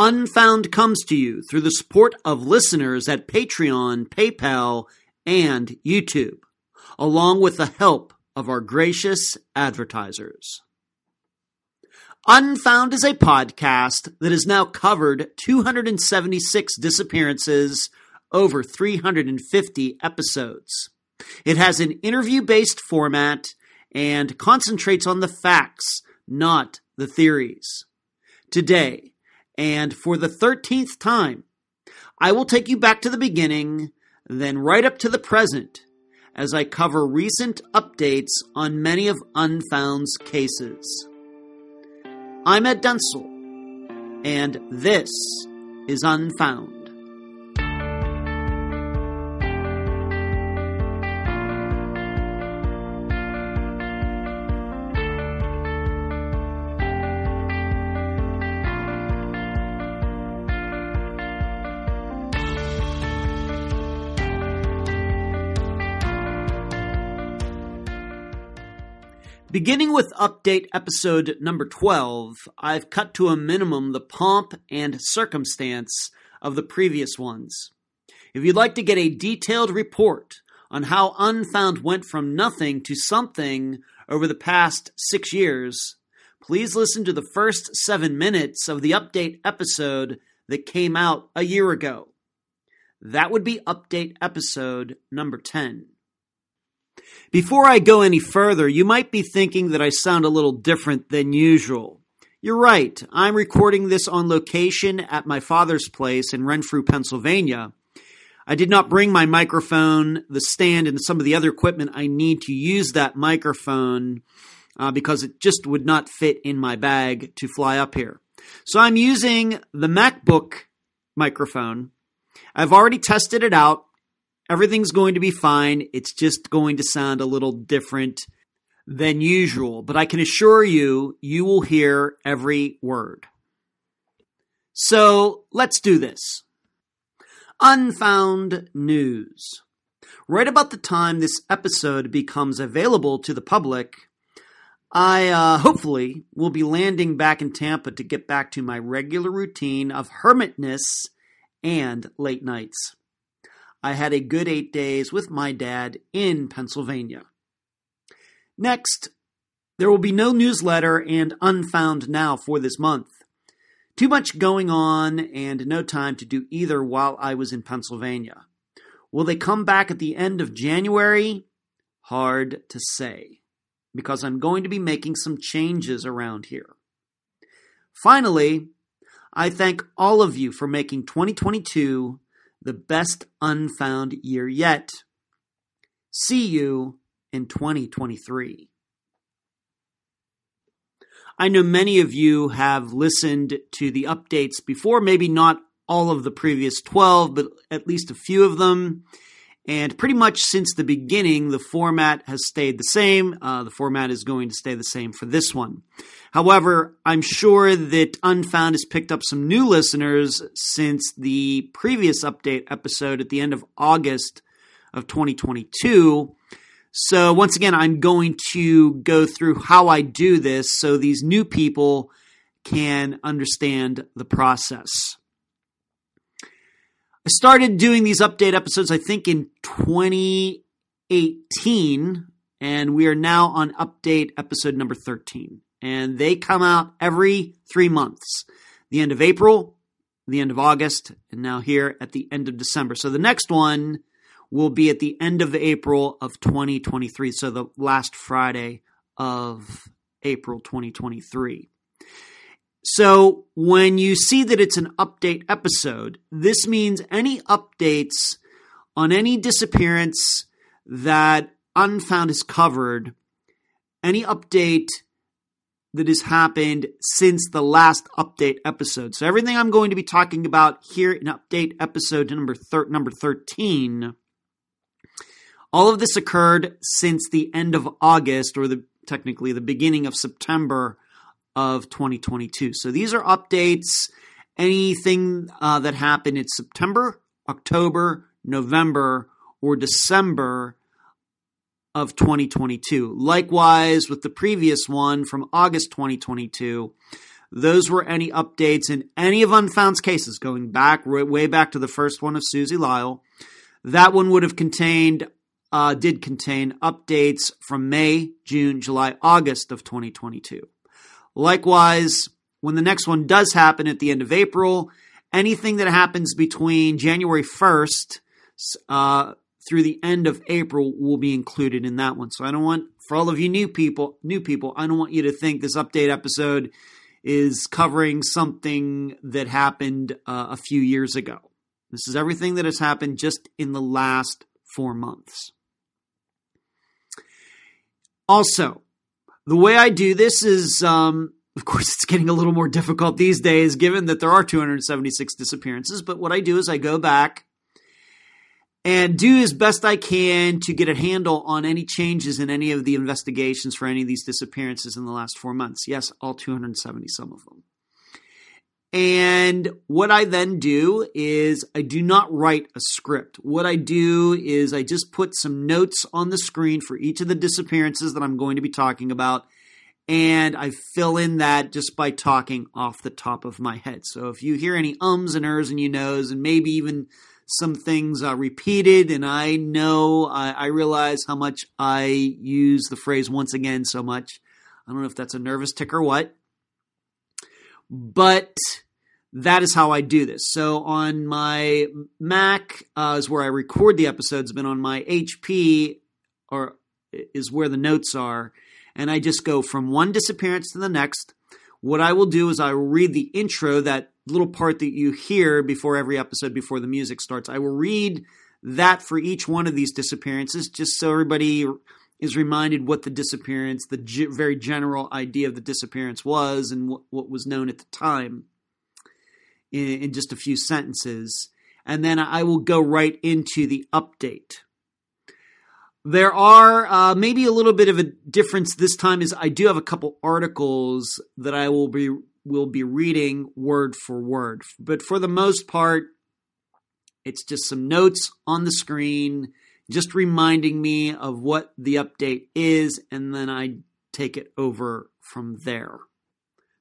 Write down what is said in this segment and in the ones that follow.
Unfound comes to you through the support of listeners at Patreon, PayPal, and YouTube, along with the help of our gracious advertisers. Unfound is a podcast that has now covered 276 disappearances over 350 episodes. It has an interview based format and concentrates on the facts, not the theories. Today, and for the 13th time, I will take you back to the beginning, then right up to the present, as I cover recent updates on many of Unfound's cases. I'm Ed Dentzel, and this is Unfound. Beginning with update episode number 12, I've cut to a minimum the pomp and circumstance of the previous ones. If you'd like to get a detailed report on how Unfound went from nothing to something over the past six years, please listen to the first seven minutes of the update episode that came out a year ago. That would be update episode number 10. Before I go any further, you might be thinking that I sound a little different than usual. You're right, I'm recording this on location at my father's place in Renfrew, Pennsylvania. I did not bring my microphone, the stand, and some of the other equipment I need to use that microphone uh, because it just would not fit in my bag to fly up here. So I'm using the MacBook microphone. I've already tested it out Everything's going to be fine. It's just going to sound a little different than usual, but I can assure you, you will hear every word. So let's do this. Unfound news. Right about the time this episode becomes available to the public, I uh, hopefully will be landing back in Tampa to get back to my regular routine of hermitness and late nights. I had a good eight days with my dad in Pennsylvania. Next, there will be no newsletter and Unfound Now for this month. Too much going on and no time to do either while I was in Pennsylvania. Will they come back at the end of January? Hard to say, because I'm going to be making some changes around here. Finally, I thank all of you for making 2022 the best unfound year yet. See you in 2023. I know many of you have listened to the updates before, maybe not all of the previous 12, but at least a few of them. And pretty much since the beginning, the format has stayed the same. Uh, the format is going to stay the same for this one. However, I'm sure that Unfound has picked up some new listeners since the previous update episode at the end of August of 2022. So, once again, I'm going to go through how I do this so these new people can understand the process. I started doing these update episodes, I think, in 2018, and we are now on update episode number 13. And they come out every three months the end of April, the end of August, and now here at the end of December. So the next one will be at the end of April of 2023. So the last Friday of April 2023. So when you see that it's an update episode, this means any updates on any disappearance that Unfound has covered, any update that has happened since the last update episode. So everything I'm going to be talking about here in update episode number thir- number 13 all of this occurred since the end of August or the technically the beginning of September of 2022. So these are updates, anything uh, that happened in September, October, November, or December of 2022. Likewise, with the previous one from August 2022, those were any updates in any of Unfound's cases going back way back to the first one of Susie Lyall. That one would have contained, uh, did contain updates from May, June, July, August of 2022. Likewise, when the next one does happen at the end of April, anything that happens between January 1st uh, through the end of April will be included in that one. So I don't want for all of you new people, new people, I don't want you to think this update episode is covering something that happened uh, a few years ago. This is everything that has happened just in the last four months. Also, the way I do this is, um, of course, it's getting a little more difficult these days given that there are 276 disappearances. But what I do is I go back and do as best I can to get a handle on any changes in any of the investigations for any of these disappearances in the last four months. Yes, all 270 some of them. And what I then do is I do not write a script. What I do is I just put some notes on the screen for each of the disappearances that I'm going to be talking about. And I fill in that just by talking off the top of my head. So if you hear any ums and ers and you knows, and maybe even some things are repeated, and I know I, I realize how much I use the phrase once again so much. I don't know if that's a nervous tick or what, but that is how I do this. So on my Mac uh, is where I record the episodes, but on my HP or is where the notes are, and I just go from one disappearance to the next. What I will do is I will read the intro that little part that you hear before every episode, before the music starts. I will read that for each one of these disappearances, just so everybody is reminded what the disappearance, the g- very general idea of the disappearance was, and what, what was known at the time in, in just a few sentences. And then I will go right into the update. There are uh, maybe a little bit of a difference this time. Is I do have a couple articles that I will be will be reading word for word. But for the most part, it's just some notes on the screen, just reminding me of what the update is, and then I take it over from there.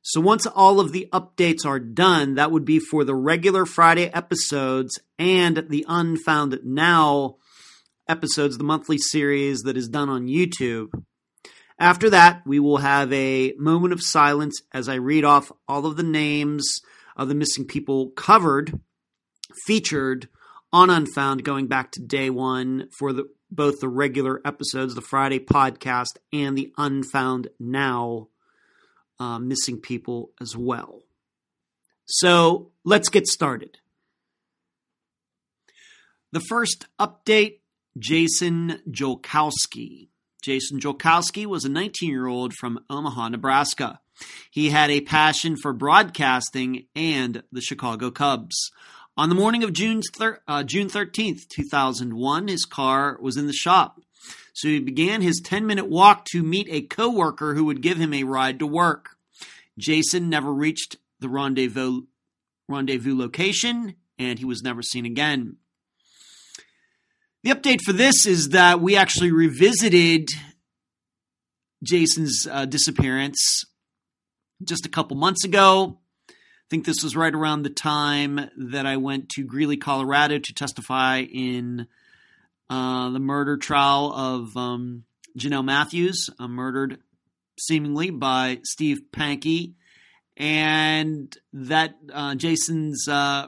So once all of the updates are done, that would be for the regular Friday episodes and the Unfound Now episodes, the monthly series that is done on YouTube. After that, we will have a moment of silence as I read off all of the names of the missing people covered, featured on Unfound, going back to day one for the both the regular episodes, the Friday podcast, and the Unfound Now uh, missing people as well. So let's get started. The first update Jason Jolkowski. Jason Jolkowski was a 19 year old from Omaha, Nebraska. He had a passion for broadcasting and the Chicago Cubs. On the morning of June, thir- uh, June 13th, 2001, his car was in the shop. So he began his 10 minute walk to meet a coworker who would give him a ride to work. Jason never reached the rendezvous, rendezvous location and he was never seen again. The update for this is that we actually revisited Jason's uh, disappearance just a couple months ago. I think this was right around the time that I went to Greeley, Colorado to testify in uh, the murder trial of um, Jonelle Matthews, uh, murdered seemingly by Steve Pankey. And that uh, Jason's uh,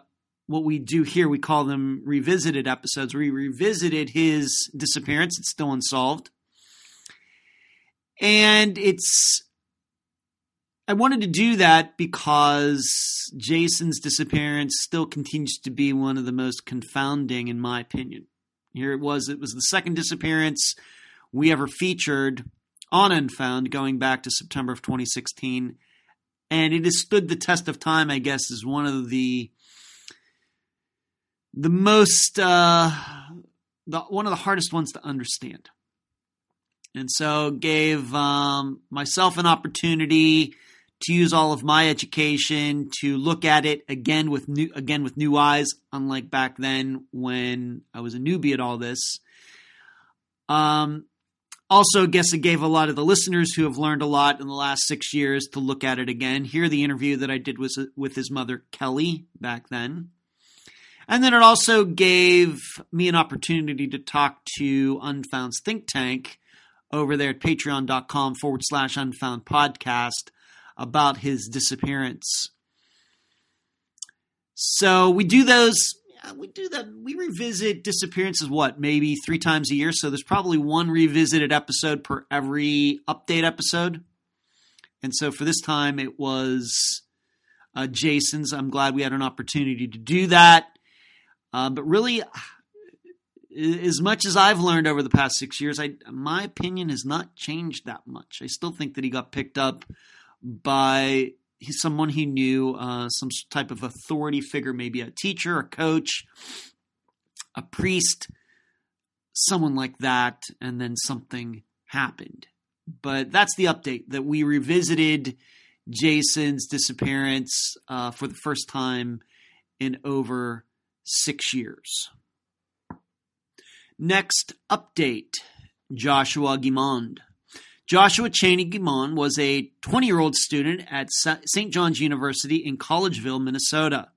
what we do here, we call them revisited episodes. We revisited his disappearance. It's still unsolved. And it's, I wanted to do that because Jason's disappearance still continues to be one of the most confounding, in my opinion. Here it was, it was the second disappearance we ever featured on Unfound going back to September of 2016. And it has stood the test of time, I guess, as one of the the most uh, the one of the hardest ones to understand, and so gave um, myself an opportunity to use all of my education to look at it again with new again with new eyes, unlike back then when I was a newbie at all this. Um, Also, I guess it gave a lot of the listeners who have learned a lot in the last six years to look at it again. Hear the interview that I did with, with his mother, Kelly, back then. And then it also gave me an opportunity to talk to Unfound's think tank over there at patreon.com forward slash unfound podcast about his disappearance. So we do those we do that. We revisit disappearances, what, maybe three times a year. So there's probably one revisited episode per every update episode. And so for this time, it was uh, Jason's. I'm glad we had an opportunity to do that. Uh, but really, as much as I've learned over the past six years, I my opinion has not changed that much. I still think that he got picked up by someone he knew, uh, some type of authority figure, maybe a teacher, a coach, a priest, someone like that, and then something happened. But that's the update that we revisited Jason's disappearance uh, for the first time in over six years. Next update Joshua Guimond. Joshua Cheney Guimond was a 20 year old student at St. John's University in Collegeville, Minnesota.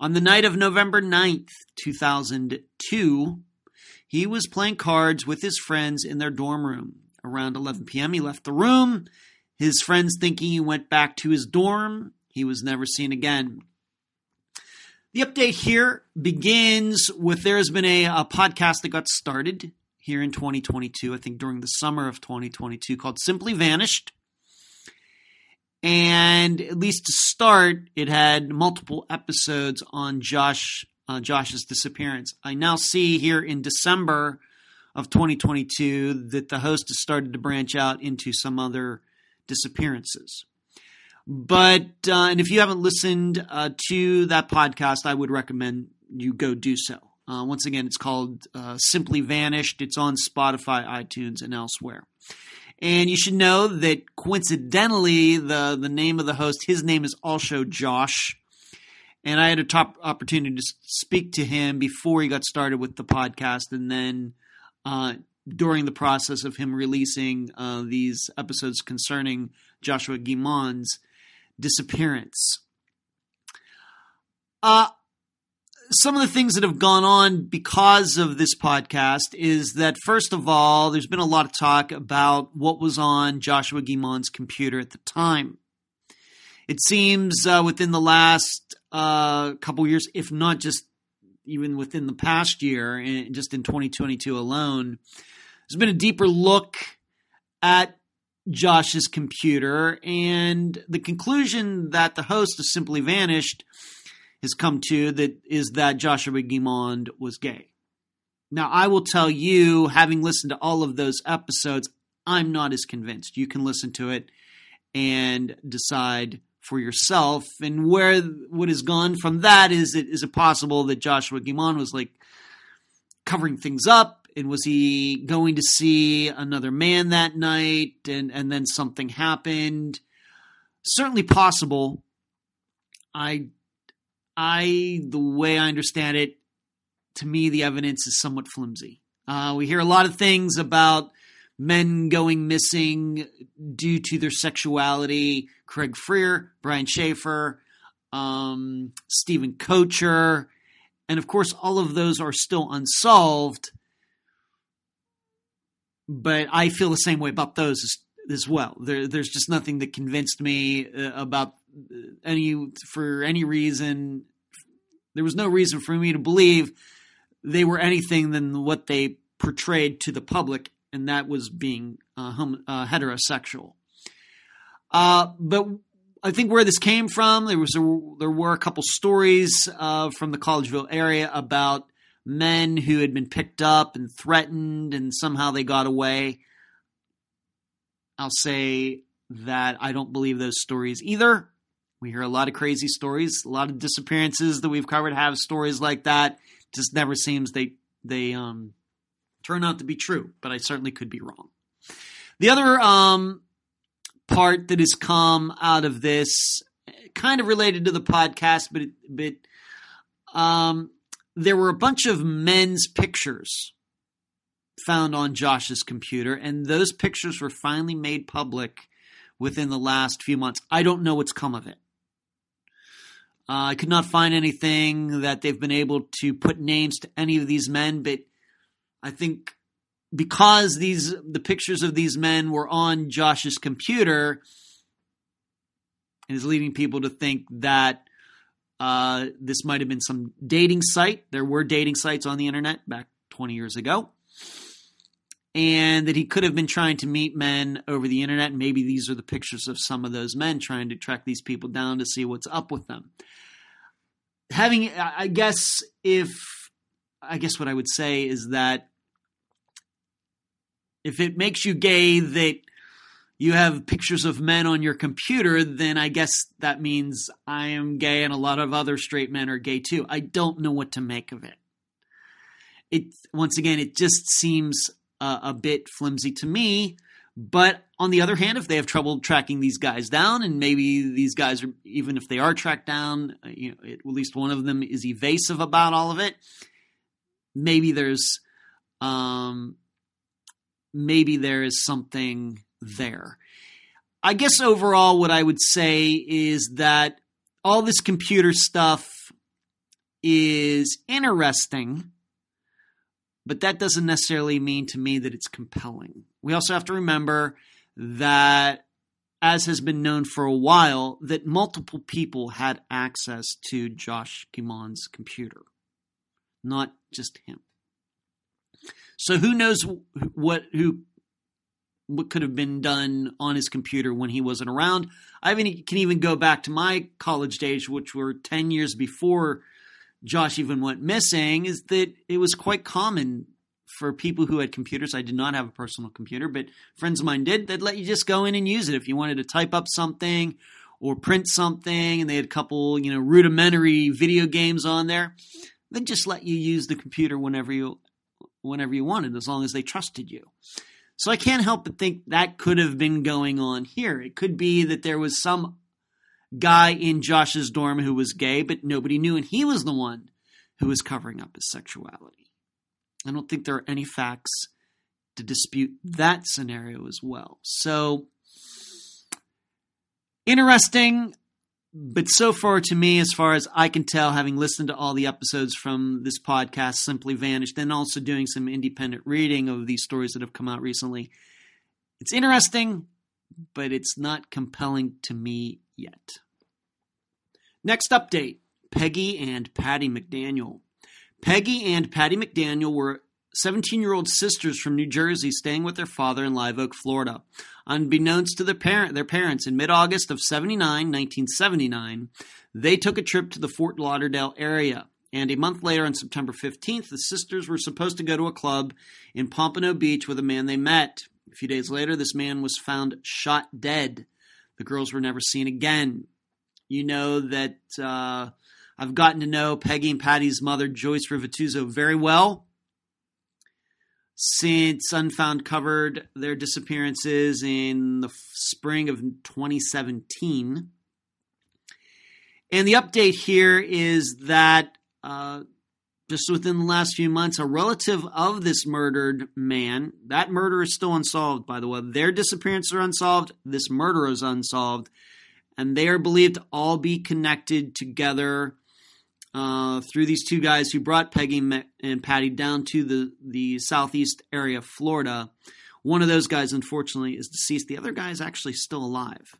On the night of November 9th, 2002, he was playing cards with his friends in their dorm room. Around 11 p.m., he left the room. His friends thinking he went back to his dorm. He was never seen again. The update here begins with there has been a, a podcast that got started here in 2022, I think during the summer of 2022, called Simply Vanished. And at least to start, it had multiple episodes on Josh uh, Josh's disappearance. I now see here in December of 2022 that the host has started to branch out into some other disappearances. But uh, and if you haven't listened uh, to that podcast, I would recommend you go do so. Uh, once again, it's called uh, Simply Vanished. It's on Spotify, iTunes, and elsewhere. And you should know that coincidentally, the, the name of the host, his name is also Josh. And I had a top opportunity to speak to him before he got started with the podcast, and then uh, during the process of him releasing uh, these episodes concerning Joshua Guimond's disappearance. Uh, some of the things that have gone on because of this podcast is that, first of all, there's been a lot of talk about what was on Joshua Guimond's computer at the time. It seems uh, within the last uh, couple years, if not just even within the past year, just in 2022 alone, there's been a deeper look at Josh's computer, and the conclusion that the host has simply vanished has come to that is that Joshua Guimond was gay. Now, I will tell you, having listened to all of those episodes, I'm not as convinced. You can listen to it and decide for yourself. And where what has gone from that is it is it possible that Joshua Guimond was like covering things up? And was he going to see another man that night and, and then something happened? Certainly possible. I I, the way I understand it, to me, the evidence is somewhat flimsy. Uh, we hear a lot of things about men going missing due to their sexuality. Craig Freer, Brian Shaffer, um, Steven Koecher, and of course, all of those are still unsolved. But I feel the same way about those as, as well. There, there's just nothing that convinced me uh, about any for any reason there was no reason for me to believe they were anything than what they portrayed to the public, and that was being uh, uh, heterosexual. Uh, but I think where this came from, there was a, there were a couple stories uh, from the Collegeville area about men who had been picked up and threatened, and somehow they got away. I'll say that I don't believe those stories either. We hear a lot of crazy stories, a lot of disappearances that we've covered have stories like that. Just never seems they they um, turn out to be true, but I certainly could be wrong. The other um, part that has come out of this, kind of related to the podcast, but but um, there were a bunch of men's pictures found on Josh's computer, and those pictures were finally made public within the last few months. I don't know what's come of it. Uh, I could not find anything that they've been able to put names to any of these men, but I think because these the pictures of these men were on Josh's computer, it is leading people to think that uh, this might have been some dating site. There were dating sites on the internet back 20 years ago and that he could have been trying to meet men over the internet. Maybe these are the pictures of some of those men trying to track these people down to see what's up with them. Having, I guess, if, I guess what I would say is that if it makes you gay that you have pictures of men on your computer, then I guess that means I am gay and a lot of other straight men are gay too. I don't know what to make of it. It once again, it just seems uh, a bit flimsy to me. But on the other hand, if they have trouble tracking these guys down, and maybe these guys are, even if they are tracked down, uh, you know, it, at least one of them is evasive about all of it. Maybe there's, um, maybe there is something there. I guess overall, what I would say is that all this computer stuff is interesting but that doesn't necessarily mean to me that it's compelling. We also have to remember that, as has been known for a while, that multiple people had access to Josh Guimond's computer, not just him. So who knows what who what could have been done on his computer when he wasn't around. I even, can even go back to my college days, which were 10 years before Josh even went missing is that it was quite common for people who had computers. I did not have a personal computer, but friends of mine did. They'd let you just go in and use it if you wanted to type up something or print something, and they had a couple, you know, rudimentary video games on there. They'd just let you use the computer whenever you whenever you wanted, as long as they trusted you. So I can't help but think that could have been going on here. It could be that there was some guy in Josh's dorm who was gay, but nobody knew, and he was the one who was covering up his sexuality. I don't think there are any facts to dispute that scenario as well. So, interesting, Hmm. but so far to me, as far as I can tell, having listened to all the episodes from this podcast, Simply Vanished, and also doing some independent reading of these stories that have come out recently, it's interesting, but it's not compelling to me yet. Next update Peggy and Patty McDaniel. Peggy and Patty McDaniel were 17 year old sisters from New Jersey staying with their father in Live Oak, Florida. Unbeknownst to their, parent, their parents, in mid August of 79, 1979, they took a trip to the Fort Lauderdale area. And a month later, on September 15th, the sisters were supposed to go to a club in Pompano Beach with a man they met. A few days later, this man was found shot dead. The girls were never seen again. You know that uh, I've gotten to know Peggy and Patty's mother, Joyce Rivituzzo, very well since Unfound covered their disappearances in the spring of 2017. And the update here is that uh, just within the last few months, a relative of this murdered man, that murder is still unsolved, by the way. Their disappearances are unsolved, this murder is unsolved, and they are believed to all be connected together uh, through these two guys who brought Peggy and Patty down to the, the southeast area of Florida. One of those guys, unfortunately, is deceased. The other guy is actually still alive.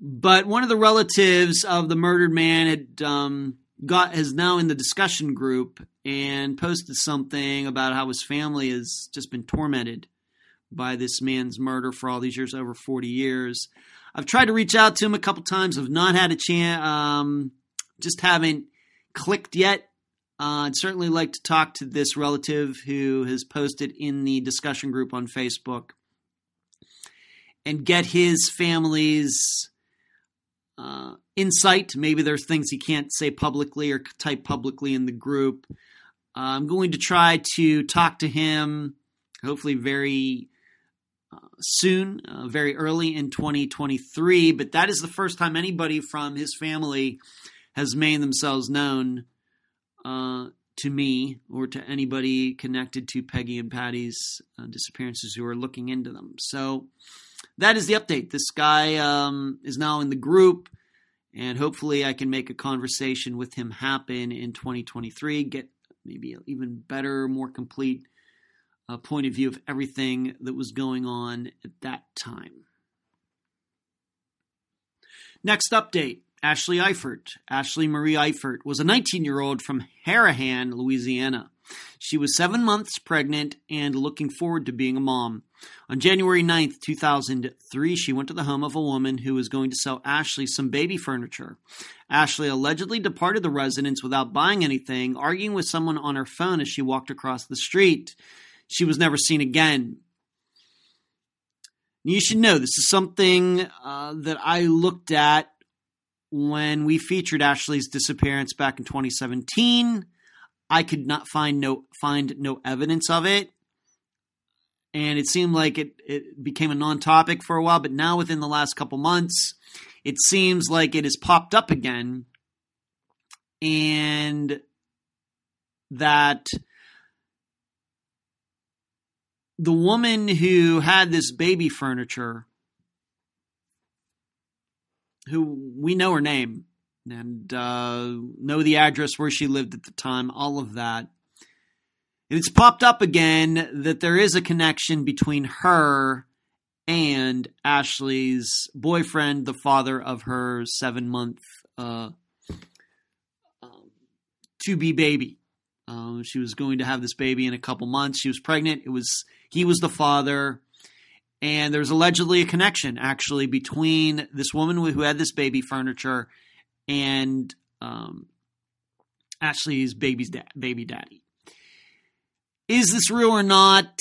But one of the relatives of the murdered man had um, got is now in the discussion group and posted something about how his family has just been tormented by this man's murder for all these years, over 40 years. I've tried to reach out to him a couple times. I've not had a chance, um, just haven't clicked yet. Uh, I'd certainly like to talk to this relative who has posted in the discussion group on Facebook and get his family's uh, insight. Maybe there's things he can't say publicly or type publicly in the group. Uh, I'm going to try to talk to him, hopefully very uh, soon, uh, very early in 2023. But that is the first time anybody from his family has made themselves known uh, to me or to anybody connected to Peggy and Patty's uh, disappearances who are looking into them. So that is the update. This guy um, is now in the group, and hopefully, I can make a conversation with him happen in 2023. Get maybe an even better, more complete uh, point of view of everything that was going on at that time. Next update Ashley Eifert. Ashley Marie Eifert was a 19 year old from Harahan, Louisiana. She was seven months pregnant and looking forward to being a mom. On January 9th, 2003, she went to the home of a woman who was going to sell Ashley some baby furniture. Ashley allegedly departed the residence without buying anything, arguing with someone on her phone as she walked across the street. She was never seen again. You should know this is something uh, that I looked at when we featured Ashley's disappearance back in 2017. I could not find no find no evidence of it. And it seemed like it, it became a non-topic for a while, but now within the last couple months, it seems like it has popped up again. And that the woman who had this baby furniture, who we know her name and uh, know the address where she lived at the time, all of that. And it's popped up again that there is a connection between her and Ashley's boyfriend, the father of her seven month uh, um, to be baby. Um, she was going to have this baby in a couple months. She was pregnant. It was he was the father, and there was allegedly a connection actually between this woman who had this baby furniture and um, Ashley's baby's da- baby daddy. Is this real or not?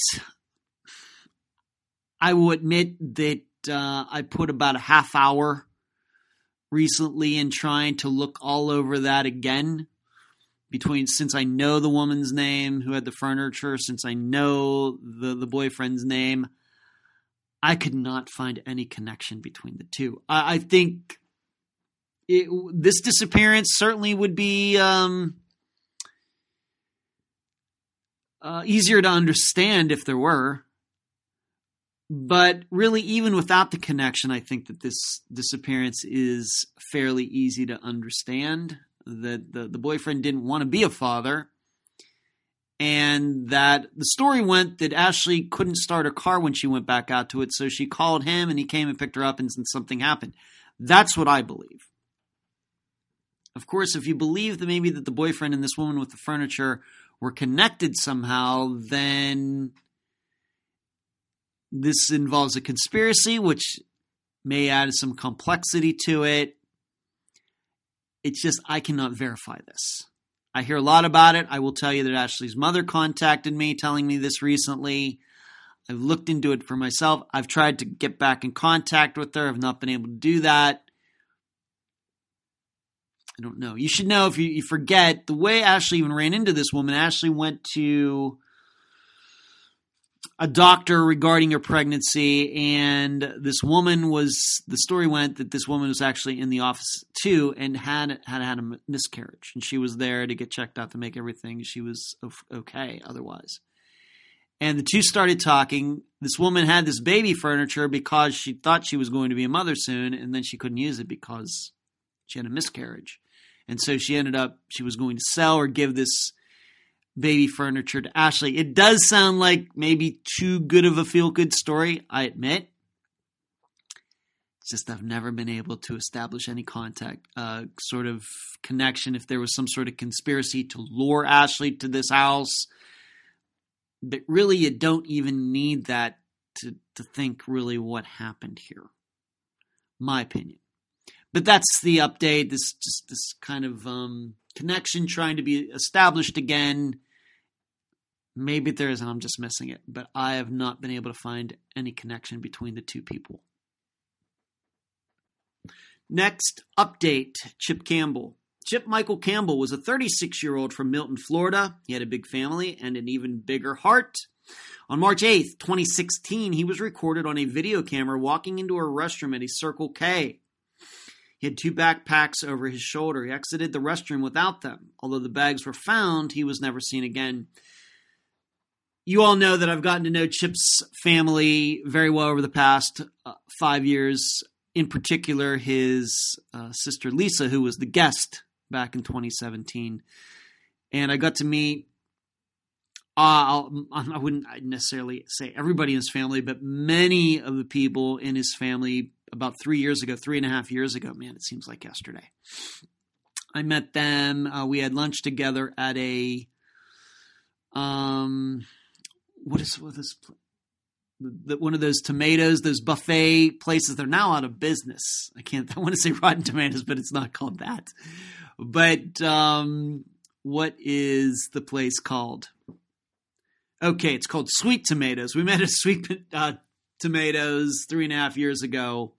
I will admit that uh, I put about a half hour recently in trying to look all over that again between since I know the woman's name who had the furniture, since I know the the boyfriend's name, I could not find any connection between the two. I, I think it, this disappearance certainly would be um, uh, easier to understand if there were. But really, even without the connection, I think that this disappearance is fairly easy to understand that the, the boyfriend didn't want to be a father and that the story went that Ashley couldn't start her car when she went back out to it, so she called him and he came and picked her up and something happened. That's what I believe. Of course, if you believe that maybe that the boyfriend and this woman with the furniture were connected somehow, then this involves a conspiracy, which may add some complexity to it. It's just, I cannot verify this. I hear a lot about it. I will tell you that Ashley's mother contacted me telling me this recently. I've looked into it for myself. I've tried to get back in contact with her. I've not been able to do that. I don't know. You should know if you, you forget the way Ashley even ran into this woman. Ashley went to a doctor regarding her pregnancy, and this woman was the story went that this woman was actually in the office too and had had had a miscarriage, and she was there to get checked out to make everything she was okay otherwise. And the two started talking. This woman had this baby furniture because she thought she was going to be a mother soon, and then she couldn't use it because she had a miscarriage. And so she ended up, she was going to sell or give this baby furniture to Ashley. It does sound like maybe too good of a feel good story, I admit. It's just I've never been able to establish any contact, uh, sort of connection. If there was some sort of conspiracy to lure Ashley to this house, but really, you don't even need that to to think really what happened here. My opinion. But that's the update. This just this kind of um, connection trying to be established again Maybe there is, and I'm just missing it, but I have not been able to find any connection between the two people. Next update Chip Campbell. Chip Michael Campbell was a 36 year old from Milton, Florida. He had a big family and an even bigger heart. On March 8th, 2016, he was recorded on a video camera walking into a restroom at a Circle K. He had two backpacks over his shoulder. He exited the restroom without them. Although the bags were found, he was never seen again. You all know that I've gotten to know Chip's family very well over the past uh, five years. In particular, his uh, sister Lisa, who was the guest back in 2017. And I got to meet uh, I wouldn't necessarily say everybody in his family, but many of the people in his family about three years ago, three and a half years ago. Man, it seems like yesterday. I met them. Uh, we had lunch together at a um, what is what is the, one of those tomatoes, those buffet places. They're now out of business. I can't. I want to say Rotten Tomatoes, but it's not called that. But um, what is the place called? Okay, it's called Sweet Tomatoes. We met at Sweet uh, Tomatoes three and a half years ago,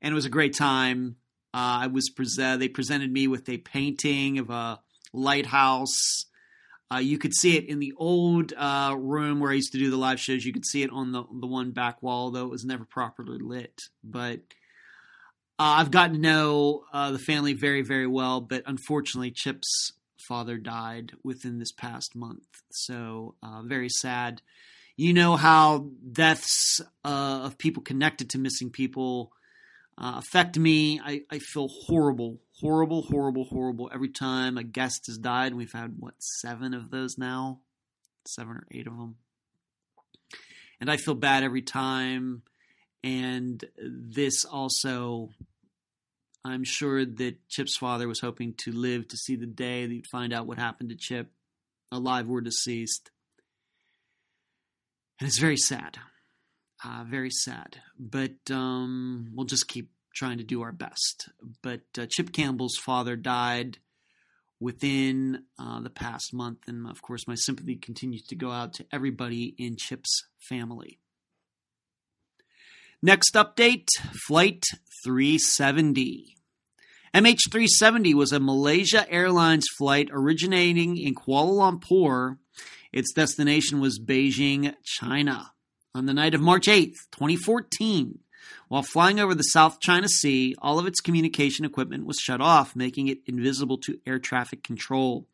and it was a great time. Uh, I was pre- they presented me with a painting of a lighthouse. Uh, you could see it in the old uh, room where I used to do the live shows. You could see it on the the one back wall, though it was never properly lit. But uh, I've gotten to know uh, the family very, very well. But unfortunately, Chip's father died within this past month. So, uh, very sad. You know how deaths of people connected to missing people uh, affect me. I, I feel horrible, horrible, horrible, horrible every time a guest has died. We've had, what, seven of those now? Seven or eight of them. And I feel bad every time. And this also I'm sure that Chip's father was hoping to live to see the day that he'd find out what happened to Chip, alive or deceased. And it's very sad. Uh, very sad. But um, we'll just keep trying to do our best. But uh, Chip Campbell's father died within uh, the past month. And of course, my sympathy continues to go out to everybody in Chip's family. Next update Flight 370. MH370 was a Malaysia Airlines flight originating in Kuala Lumpur. Its destination was Beijing, China. On the night of March 8th, 2014, while flying over the South China Sea, all of its communication equipment was shut off, making it invisible to air traffic control.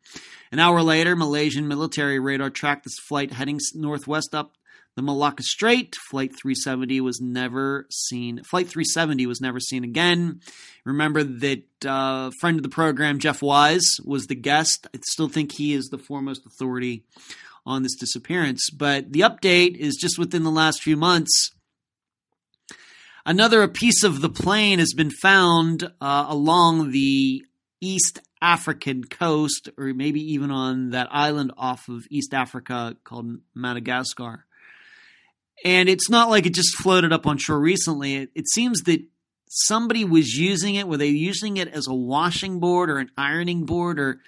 An hour later, Malaysian military radar tracked this flight heading northwest up the Malacca Strait, Flight 370 was never seen. Flight 370 was never seen again. Remember that uh, friend of the program, Jeff Wise, was the guest. I still think he is the foremost authority on this disappearance. But the update is just within the last few months. Another piece of the plane has been found uh, along the East African coast, or maybe even on that island off of East Africa called Madagascar. And it's not like it just floated up on shore recently. It, it seems that somebody was using it. Were they using it as a washing board or an ironing board or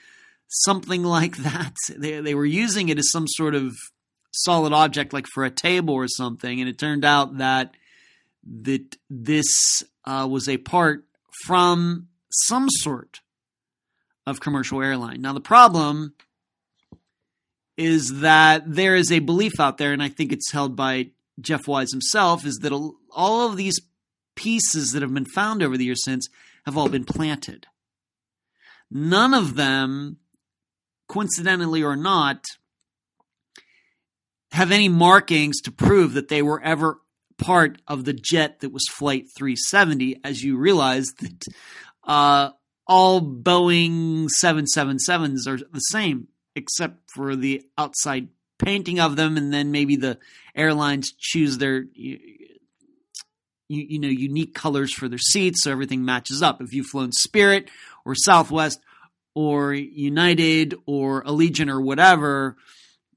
something like that? They, they were using it as some sort of solid object, like for a table or something. And it turned out that that this uh, was a part from some sort of commercial airline. Now, the problem is that there is a belief out there, and I think it's held by Jeff Wise himself is that all of these pieces that have been found over the years since have all been planted. None of them, coincidentally or not, have any markings to prove that they were ever part of the jet that was Flight 370, as you realize that uh, all Boeing 777s are the same, except for the outside painting of them, and then maybe the airlines choose their you, you know unique colors for their seats, so everything matches up. If you've flown Spirit or Southwest or United or Allegiant or whatever,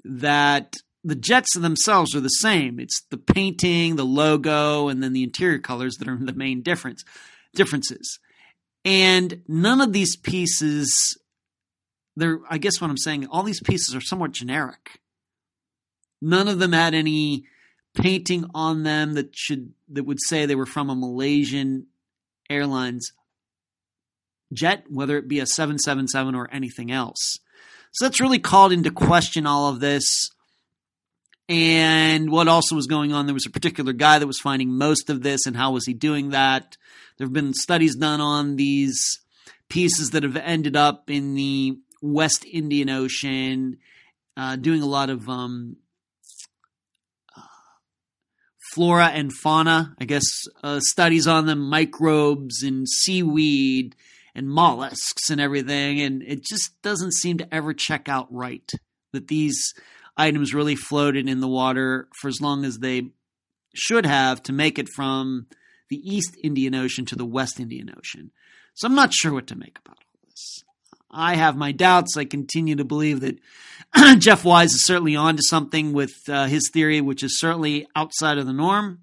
that the jets themselves are the same. It's the painting, the logo, and then the interior colors that are the main difference differences. And none of these pieces, they're I guess what I'm saying, all these pieces are somewhat generic. None of them had any painting on them that should that would say they were from a Malaysian Airlines jet, whether it be a 777 or anything else. So that's really called into question all of this. And what also was going on, there was a particular guy that was finding most of this, and how was he doing that? There have been studies done on these pieces that have ended up in the West Indian Ocean, uh, doing a lot of um, flora and fauna, I guess, uh, studies on them, microbes and seaweed and mollusks and everything. And it just doesn't seem to ever check out right that these items really floated in the water for as long as they should have to make it from the East Indian Ocean to the West Indian Ocean. So I'm not sure what to make about all this. I have my doubts. I continue to believe that Jeff Wise is certainly onto something with uh, his theory, which is certainly outside of the norm.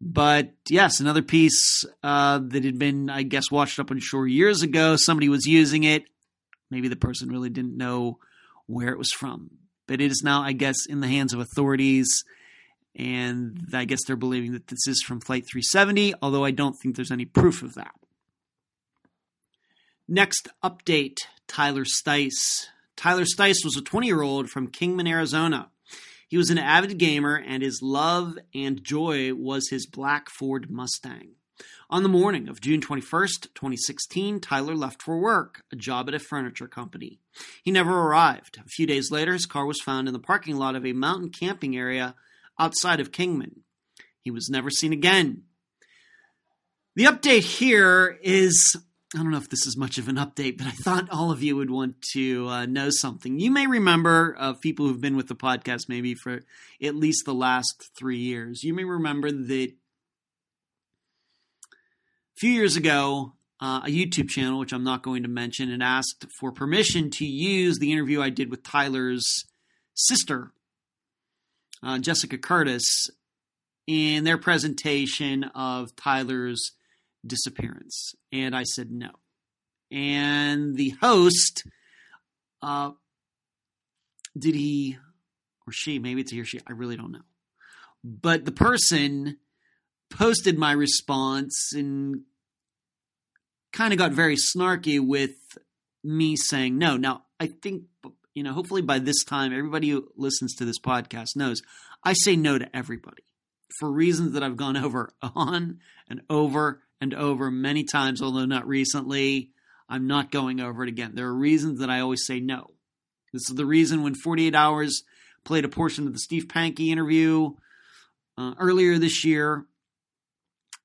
But yes, another piece uh, that had been, I guess, washed up on shore years ago. Somebody was using it. Maybe the person really didn't know where it was from. But it is now, I guess, in the hands of authorities. And I guess they're believing that this is from Flight 370, although I don't think there's any proof of that. Next update Tyler Stice. Tyler Stice was a 20 year old from Kingman, Arizona. He was an avid gamer, and his love and joy was his black Ford Mustang. On the morning of June 21st, 2016, Tyler left for work, a job at a furniture company. He never arrived. A few days later, his car was found in the parking lot of a mountain camping area outside of Kingman. He was never seen again. The update here is I don't know if this is much of an update, but I thought all of you would want to uh, know something. You may remember uh, people who've been with the podcast maybe for at least the last three years. You may remember that a few years ago, uh, a YouTube channel, which I'm not going to mention, and asked for permission to use the interview I did with Tyler's sister, uh, Jessica Curtis, in their presentation of Tyler's disappearance. And I said no. And the host, uh, did he or she, maybe it's he or she, I really don't know. But the person posted my response and kind of got very snarky with me saying no. Now, I think, you know, hopefully by this time, everybody who listens to this podcast knows I say no to everybody for reasons that I've gone over on and over and over many times, although not recently. I'm not going over it again. There are reasons that I always say no. This is the reason when 48 Hours played a portion of the Steve Pankey interview uh, earlier this year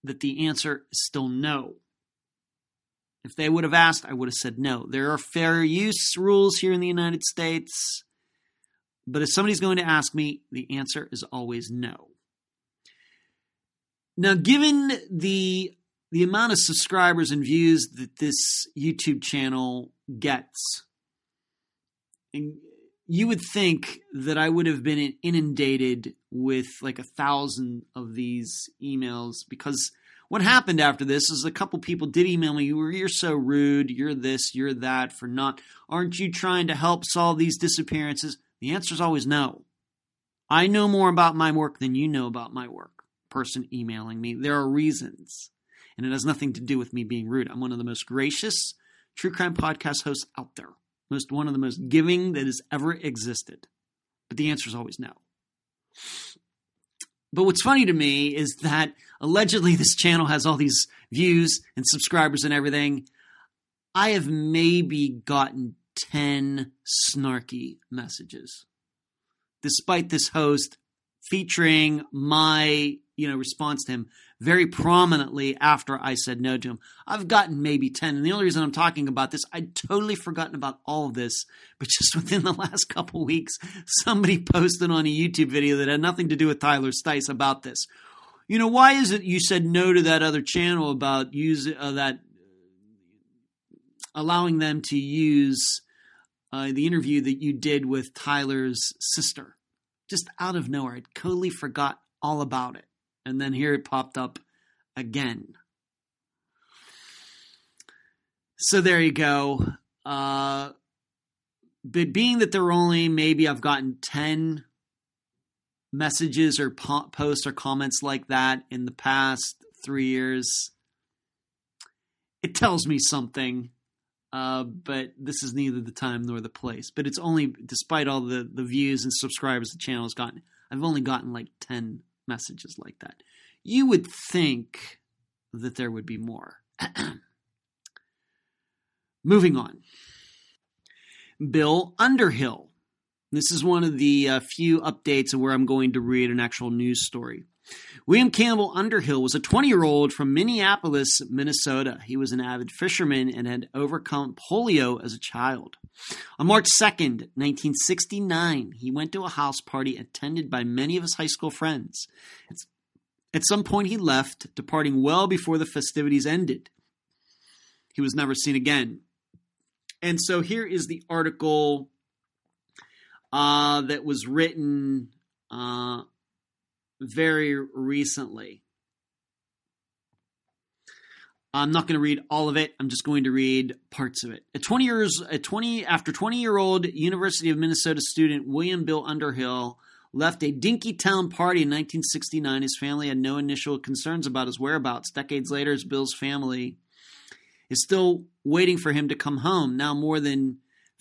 that the answer is still no. If they would have asked, I would have said no. There are fair use rules here in the United States, but if somebody's going to ask me, the answer is always no. Now, given the the amount of subscribers and views that this YouTube channel gets, and you would think that I would have been inundated with like a thousand of these emails because what happened after this is a couple people did email me you're so rude. You're this. You're that for not aren't you trying to help solve these disappearances? The answer is always no. I know more about my work than you know about my work person emailing me. There are reasons and it has nothing to do with me being rude. I'm one of the most gracious true crime podcast hosts out there, most one of the most giving that has ever existed. But the answer is always no. But what's funny to me is that allegedly this channel has all these views and subscribers and everything. I have maybe gotten 10 snarky messages. Despite this host featuring my, you know, response to him very prominently after I said no to him. I've gotten maybe 10. And the only reason I'm talking about this, I'd totally forgotten about all of this. But just within the last couple weeks, somebody posted on a YouTube video that had nothing to do with Tyler Stice about this. You know, why is it you said no to that other channel about use uh, that allowing them to use uh, the interview that you did with Tyler's sister? Just out of nowhere, I'd totally forgot all about it and then here it popped up again. So there you go. Uh, but being that there are only maybe I've gotten 10 messages or po- posts or comments like that in the past three years, it tells me something uh, but this is neither the time nor the place. But it's only, despite all the, the views and subscribers the channel has gotten, I've only gotten like 10 messages like that. You would think that there would be more. Moving on. Bill Underhill. This is one of the uh, few updates where I'm going to read an actual news story. William Campbell Underhill was a 20 year old from Minneapolis, Minnesota. He was an avid fisherman and had overcome polio as a child. On March 2nd, 1969, he went to a house party attended by many of his high school friends. At some point, he left, departing well before the festivities ended. He was never seen again. And so here is the article uh, that was written uh, very recently. I'm not going to read all of it. I'm just going to read parts of it. At 20 years, at 20 after 20 year old University of Minnesota student William Bill Underhill left a Dinkytown party in 1969. His family had no initial concerns about his whereabouts. Decades later, his Bill's family is still waiting for him to come home. Now, more than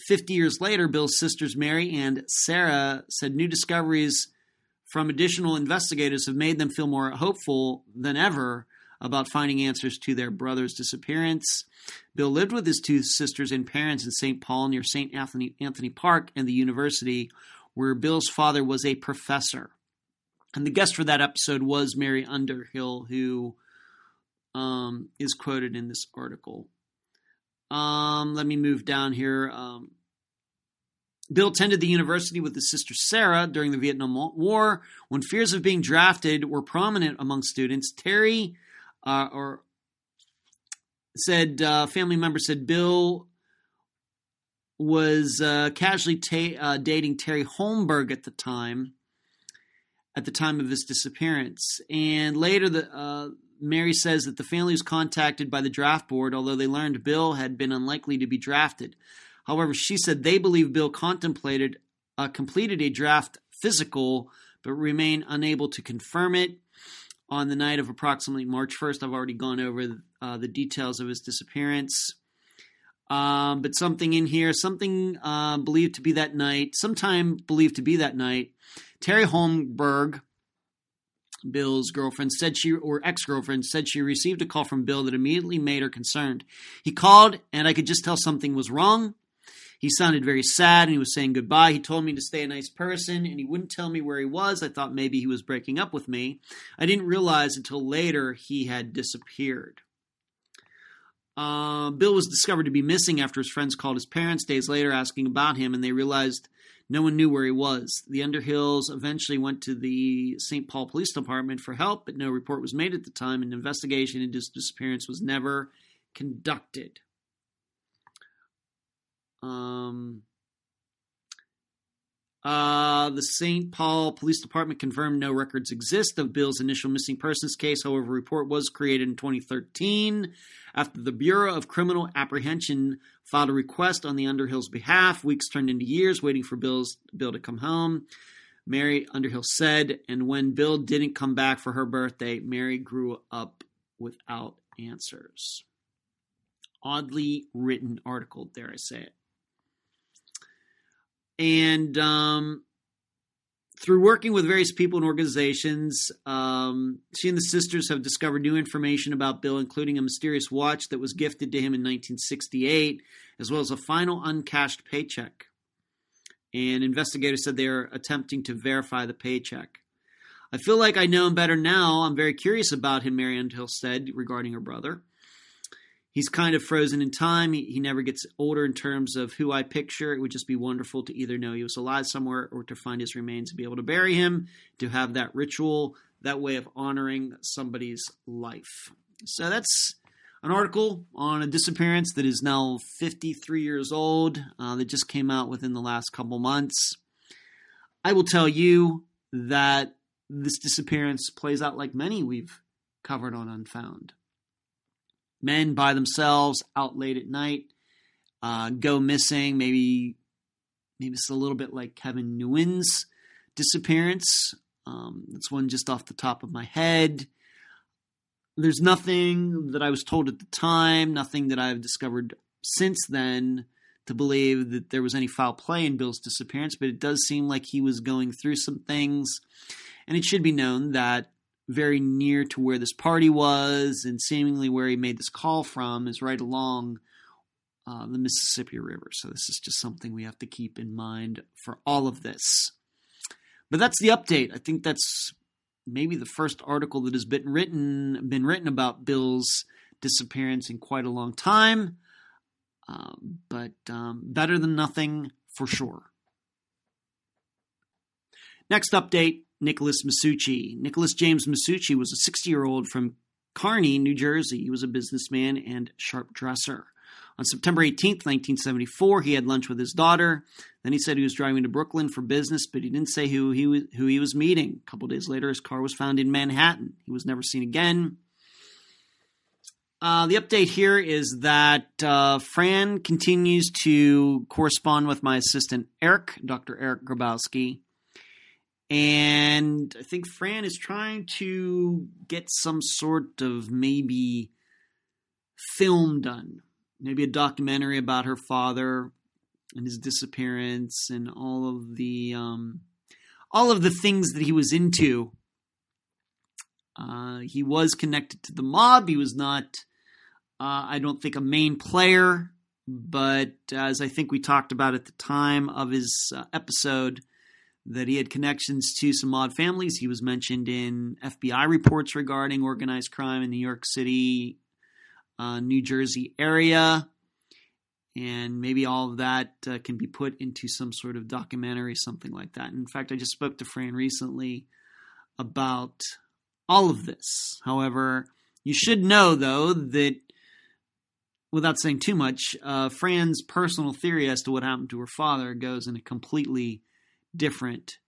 50 years later, Bill's sisters Mary and Sarah said new discoveries from additional investigators have made them feel more hopeful than ever about finding answers to their brother's disappearance. Bill lived with his two sisters and parents in St. Paul near St. Anthony, Anthony Park and the university, where Bill's father was a professor. And the guest for that episode was Mary Underhill, who um, is quoted in this article. Um, let me move down here. Um, Bill attended the university with his sister Sarah during the Vietnam War. When fears of being drafted were prominent among students, Terry uh, or said uh, family member said Bill was uh, casually ta- uh, dating Terry Holmberg at the time, at the time of his disappearance. And later, the uh, Mary says that the family was contacted by the draft board, although they learned Bill had been unlikely to be drafted. However, she said they believe Bill contemplated uh, completed a draft physical, but remain unable to confirm it. On the night of approximately March 1st, I've already gone over uh, the details of his disappearance. Um, but something in here, something uh, believed to be that night, sometime believed to be that night, Terry Holmberg, Bill's girlfriend, said she, or ex girlfriend, said she received a call from Bill that immediately made her concerned. He called, and I could just tell something was wrong. He sounded very sad and he was saying goodbye. He told me to stay a nice person and he wouldn't tell me where he was. I thought maybe he was breaking up with me. I didn't realize until later he had disappeared. Uh, Bill was discovered to be missing after his friends called his parents days later asking about him, and they realized no one knew where he was. The Underhills eventually went to the St. Paul Police Department for help, but no report was made at the time. An investigation into his disappearance was never conducted. Um, uh, the St. Paul Police Department confirmed no records exist of Bill's initial missing persons case. However, a report was created in 2013 after the Bureau of Criminal Apprehension filed a request on the Underhill's behalf. Weeks turned into years waiting for Bill's Bill to come home. Mary Underhill said, and when Bill didn't come back for her birthday, Mary grew up without answers. Oddly written article, dare I say it. And um, through working with various people and organizations, um, she and the sisters have discovered new information about Bill, including a mysterious watch that was gifted to him in 1968, as well as a final uncashed paycheck. And investigators said they are attempting to verify the paycheck. I feel like I know him better now. I'm very curious about him, Mary Underhill said regarding her brother he's kind of frozen in time. He, he never gets older in terms of who I picture. It would just be wonderful to either know he was alive somewhere or to find his remains and be able to bury him, to have that ritual, that way of honoring somebody's life. So that's an article on a disappearance that is now 53 years old uh, that just came out within the last couple months. I will tell you that this disappearance plays out like many we've covered on Unfound men by themselves out late at night uh, go missing. Maybe maybe it's a little bit like Kevin Nguyen's disappearance. Um, that's one just off the top of my head. There's nothing that I was told at the time, nothing that I've discovered since then to believe that there was any foul play in Bill's disappearance, but it does seem like he was going through some things. And it should be known that very near to where this party was and seemingly where he made this call from is right along uh, the Mississippi River. So this is just something we have to keep in mind for all of this. But that's the update. I think that's maybe the first article that has been written been written about Bill's disappearance in quite a long time. Um, but um, better than nothing for sure. Next update Nicholas Masucci. Nicholas James Masucci was a 60 year old from Kearny, New Jersey. He was a businessman and sharp dresser. On September 18, 1974, he had lunch with his daughter. Then he said he was driving to Brooklyn for business, but he didn't say who he was, who he was meeting. A couple days later, his car was found in Manhattan. He was never seen again. Uh, the update here is that uh, Fran continues to correspond with my assistant Eric, Dr. Eric Grabowski. And I think Fran is trying to get some sort of maybe film done. Maybe a documentary about her father and his disappearance and all of the um, all of the things that he was into. Uh, he was connected to the mob. He was not uh, I don't think a main player, but as I think we talked about at the time of his uh, episode, that he had connections to some odd families. He was mentioned in FBI reports regarding organized crime in New York City, uh, New Jersey area. And maybe all of that uh, can be put into some sort of documentary, something like that. In fact, I just spoke to Fran recently about all of this. However, you should know, though, that without saying too much, uh, Fran's personal theory as to what happened to her father goes in a completely different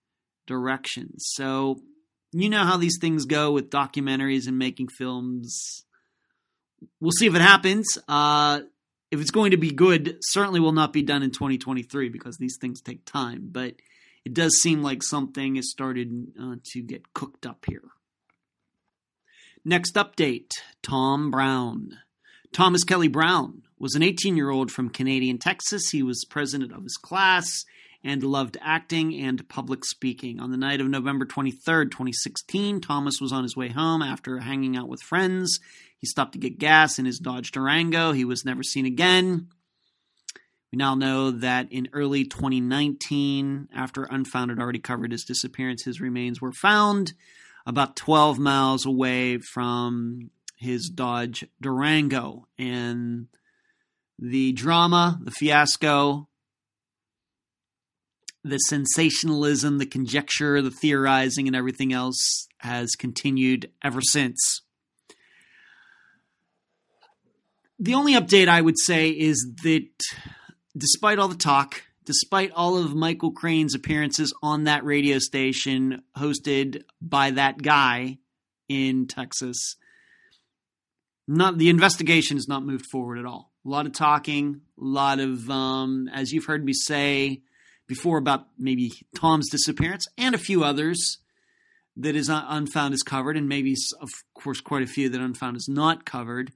directions. So, you know how these things go with documentaries and making films. We'll see if it happens. Uh, if it's going to be good, certainly will not be done in 2023 because these things take time. But it does seem like something has started uh, to get cooked up here. Next update Tom Brown. Thomas Kelly Brown was an 18 year old from Canadian Texas. He was president of his class and loved acting and public speaking. On the night of November 23rd, 2016, Thomas was on his way home after hanging out with friends. He stopped to get gas in his Dodge Durango. He was never seen again. We now know that in early 2019, after Unfounded already covered his disappearance, his remains were found about 12 miles away from his Dodge Durango. And the drama, the fiasco, the sensationalism, the conjecture, the theorizing, and everything else has continued ever since. The only update I would say is that despite all the talk, despite all of Michael Crane's appearances on that radio station hosted by that guy in Texas, not the investigation has not moved forward at all. A lot of talking, a lot of, um, as you've heard me say before about maybe Tom's disappearance and a few others that is unfound is covered, and maybe of course quite a few that unfound is not covered.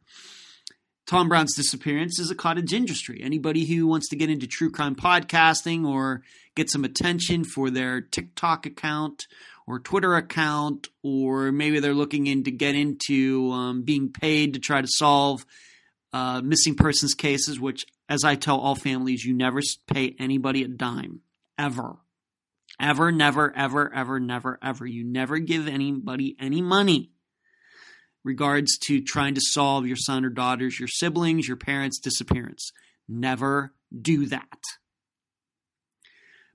Tom Brown's disappearance is a cottage industry. Anybody who wants to get into true crime podcasting or get some attention for their TikTok account or Twitter account, or maybe they're looking in to get into um, being paid to try to solve uh, missing persons cases, which, as I tell all families, you never pay anybody a dime, ever. Ever, never, ever, ever, never, ever. You never give anybody any money regards to trying to solve your son or daughter's, your siblings, your parents' disappearance. Never do that.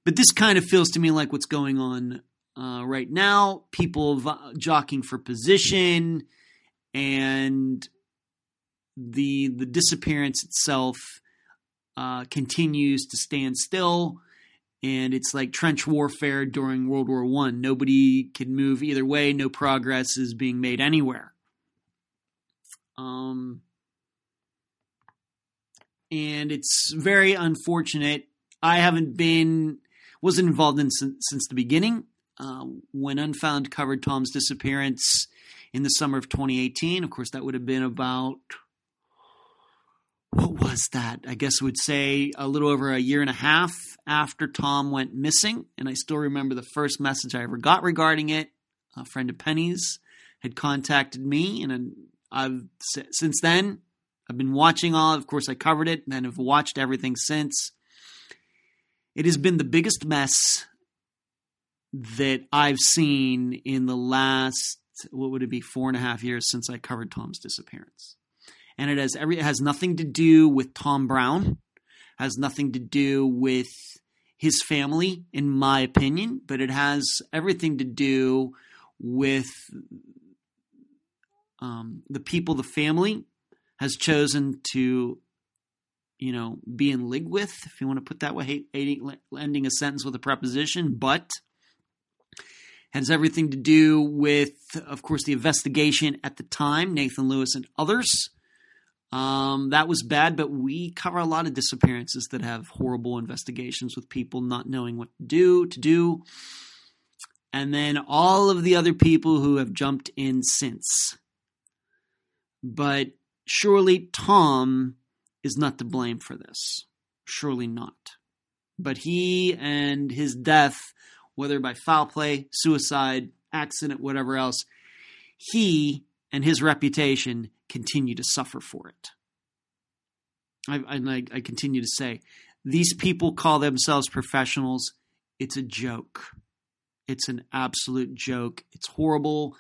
But this kind of feels to me like what's going on uh, right now. People v- jockeying for position, and the the disappearance itself uh, continues to stand still. And it's like trench warfare during World War One. Nobody can move either way. No progress is being made anywhere. Um, and it's very unfortunate. I haven't been wasn't involved in since, since the beginning. Uh, when Unfound covered Tom's disappearance in the summer of 2018, of course, that would have been about what was that? I guess I would say a little over a year and a half after Tom went missing. And I still remember the first message I ever got regarding it. A friend of Penny's had contacted me, and I've since then I've been watching all. Of course, I covered it, and then have watched everything since. It has been the biggest mess that I've seen in the last what would it be four and a half years since I covered Tom's disappearance and it has every it has nothing to do with Tom Brown, has nothing to do with his family, in my opinion, but it has everything to do with um, the people the family has chosen to, you know, be in league with, if you want to put that way, ending a sentence with a preposition, but has everything to do with, of course, the investigation at the time, Nathan Lewis and others um, that was bad, but we cover a lot of disappearances that have horrible investigations with people not knowing what to do to do. And then all of the other people who have jumped in since. But surely Tom is not to blame for this. Surely not. But he and his death, whether by foul play, suicide, accident, whatever else, he and his reputation continue to suffer for it. I, I, I continue to say, these people call themselves professionals. It's a joke. It's an absolute joke. It's horrible.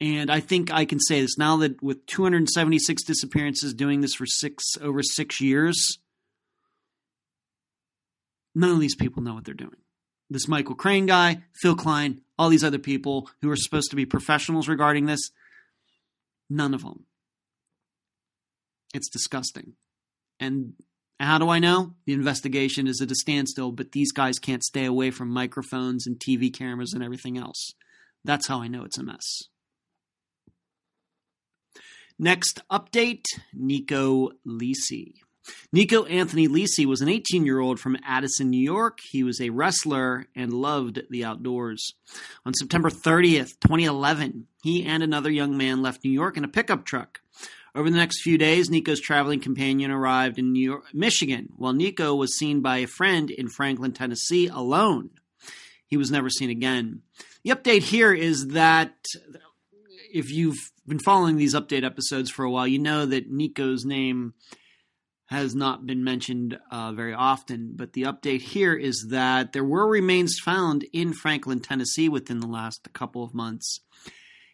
And I think I can say this now that with 276 disappearances, doing this for six over six years, none of these people know what they're doing. This Michael Crane guy, Phil Klein, all these other people who are supposed to be professionals regarding this, None of them. It's disgusting. And how do I know? The investigation is at a standstill, but these guys can't stay away from microphones and TV cameras and everything else. That's how I know it's a mess. Next update Nico Lisi. Nico Anthony Lisi was an 18 year old from Addison, New York. He was a wrestler and loved the outdoors. On September 30th, 2011, he and another young man left New York in a pickup truck. Over the next few days, Nico's traveling companion arrived in York, Michigan, while Nico was seen by a friend in Franklin, Tennessee, alone. He was never seen again. The update here is that if you've been following these update episodes for a while, you know that Nico's name has not been mentioned uh, very often, but the update here is that there were remains found in Franklin, Tennessee within the last couple of months.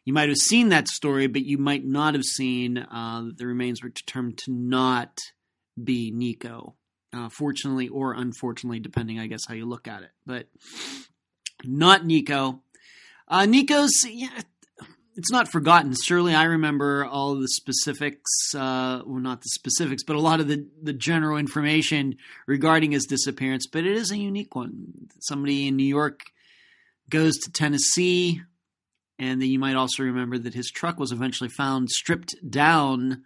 You might have seen that story, but you might not have seen uh, that the remains were determined to not be Nico. Uh, fortunately or unfortunately, depending, I guess, how you look at it. But not Nico. Uh, Nico's, yeah, it's not forgotten. Surely I remember all the specifics, uh, well, not the specifics, but a lot of the, the general information regarding his disappearance. But it is a unique one. Somebody in New York goes to Tennessee, and then you might also remember that his truck was eventually found stripped down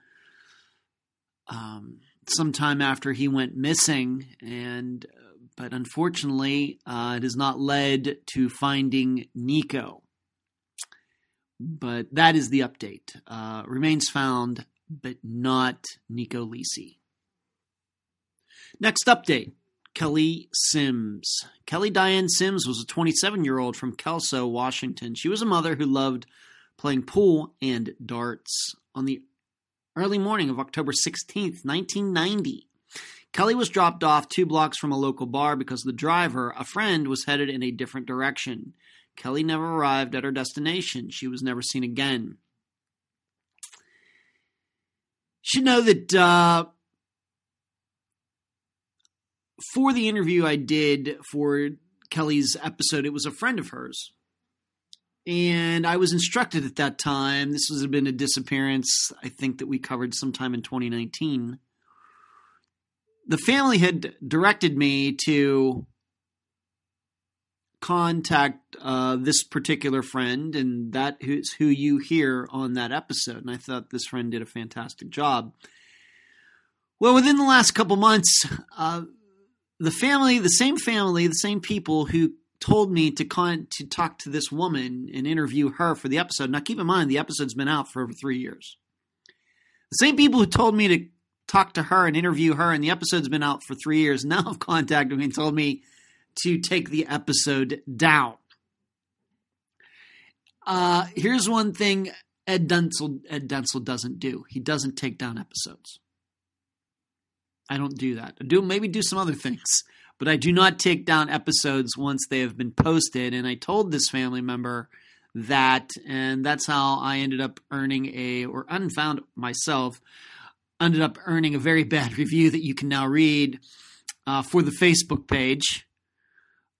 um, sometime after he went missing. And but unfortunately, uh, it has not led to finding Nico. But that is the update. Uh, remains found, but not Nico Lisi. Next update Kelly Sims. Kelly Diane Sims was a 27 year old from Kelso, Washington. She was a mother who loved playing pool and darts. On the early morning of October 16th, 1990, Kelly was dropped off two blocks from a local bar because the driver, a friend, was headed in a different direction. Kelly never arrived at her destination. She was never seen again. Should know that uh, for the interview I did for Kelly's episode, it was a friend of hers. And I was instructed at that time, this was been a disappearance, I think that we covered sometime in 2019. The family had directed me to contact uh, this particular friend, and that is who you hear on that episode. And I thought this friend did a fantastic job. Well, within the last couple months, uh, the family, the same family, the same people who told me to con- to talk to this woman and interview her for the episode. Now, keep in mind, the episode's been out for over three years. The same people who told me to talk to her and interview her, and the episode's been out for three years. Now have contacted me and told me to take the episode down. Uh, here's one thing Ed Dentzel, Ed Dentzel doesn't do. He doesn't take down episodes. I don't do that. I do maybe do some other things, but I do not take down episodes once they have been posted. And I told this family member that, and that's how I ended up earning a, or unfound myself, ended up earning a very bad review that you can now read uh, for the Facebook page.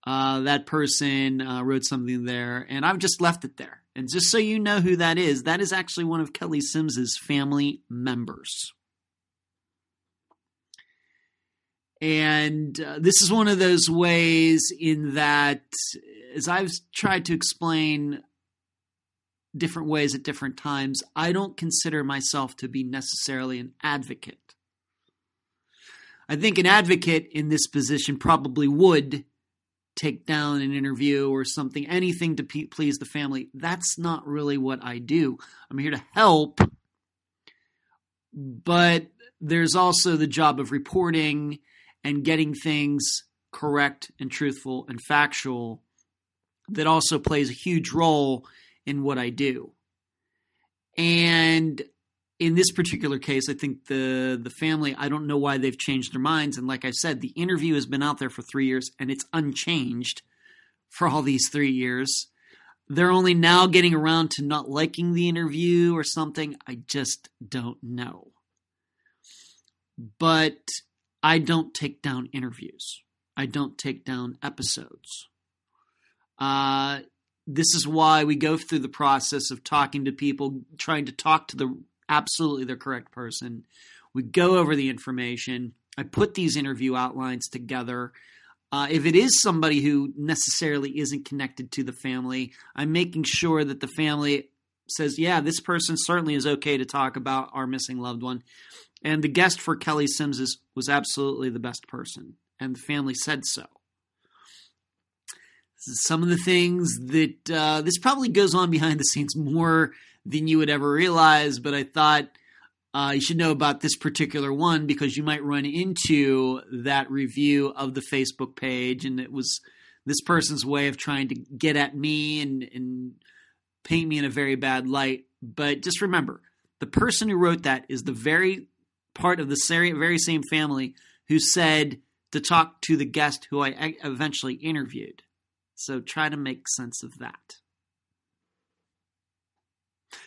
Uh, that person uh, wrote something there, and I've just left it there. And just so you know who that is, that is actually one of Kelly Sims's family members. And uh, this is one of those ways in that, as I've tried to explain different ways at different times, I don't consider myself to be necessarily an advocate. I think an advocate in this position probably would take down an interview or something, anything to pe- please the family. That's not really what I do. I'm here to help, but there's also the job of reporting and getting things correct and truthful and factual that also plays a huge role in what I do. And in this particular case, I think the the family, I don't know why they've changed their minds. And like I said, the interview has been out there for three years and it's unchanged for all these three years. They're only now getting around to not liking the interview or something. I just don't know. But I don't take down interviews. I don't take down episodes. Uh, this is why we go through the process of talking to people, trying to talk to the absolutely the correct person. We go over the information. I put these interview outlines together. Uh, if it is somebody who necessarily isn't connected to the family, I'm making sure that the family says, yeah, this person certainly is okay to talk about our missing loved one. And the guest for Kelly Sims is, was absolutely the best person, and the family said so. Some of the things that uh, this probably goes on behind the scenes more than you would ever realize. But I thought uh, you should know about this particular one because you might run into that review of the Facebook page, and it was this person's way of trying to get at me and, and paint me in a very bad light. But just remember, the person who wrote that is the very part of the very same family who said to talk to the guest who I eventually interviewed. So try to make sense of that.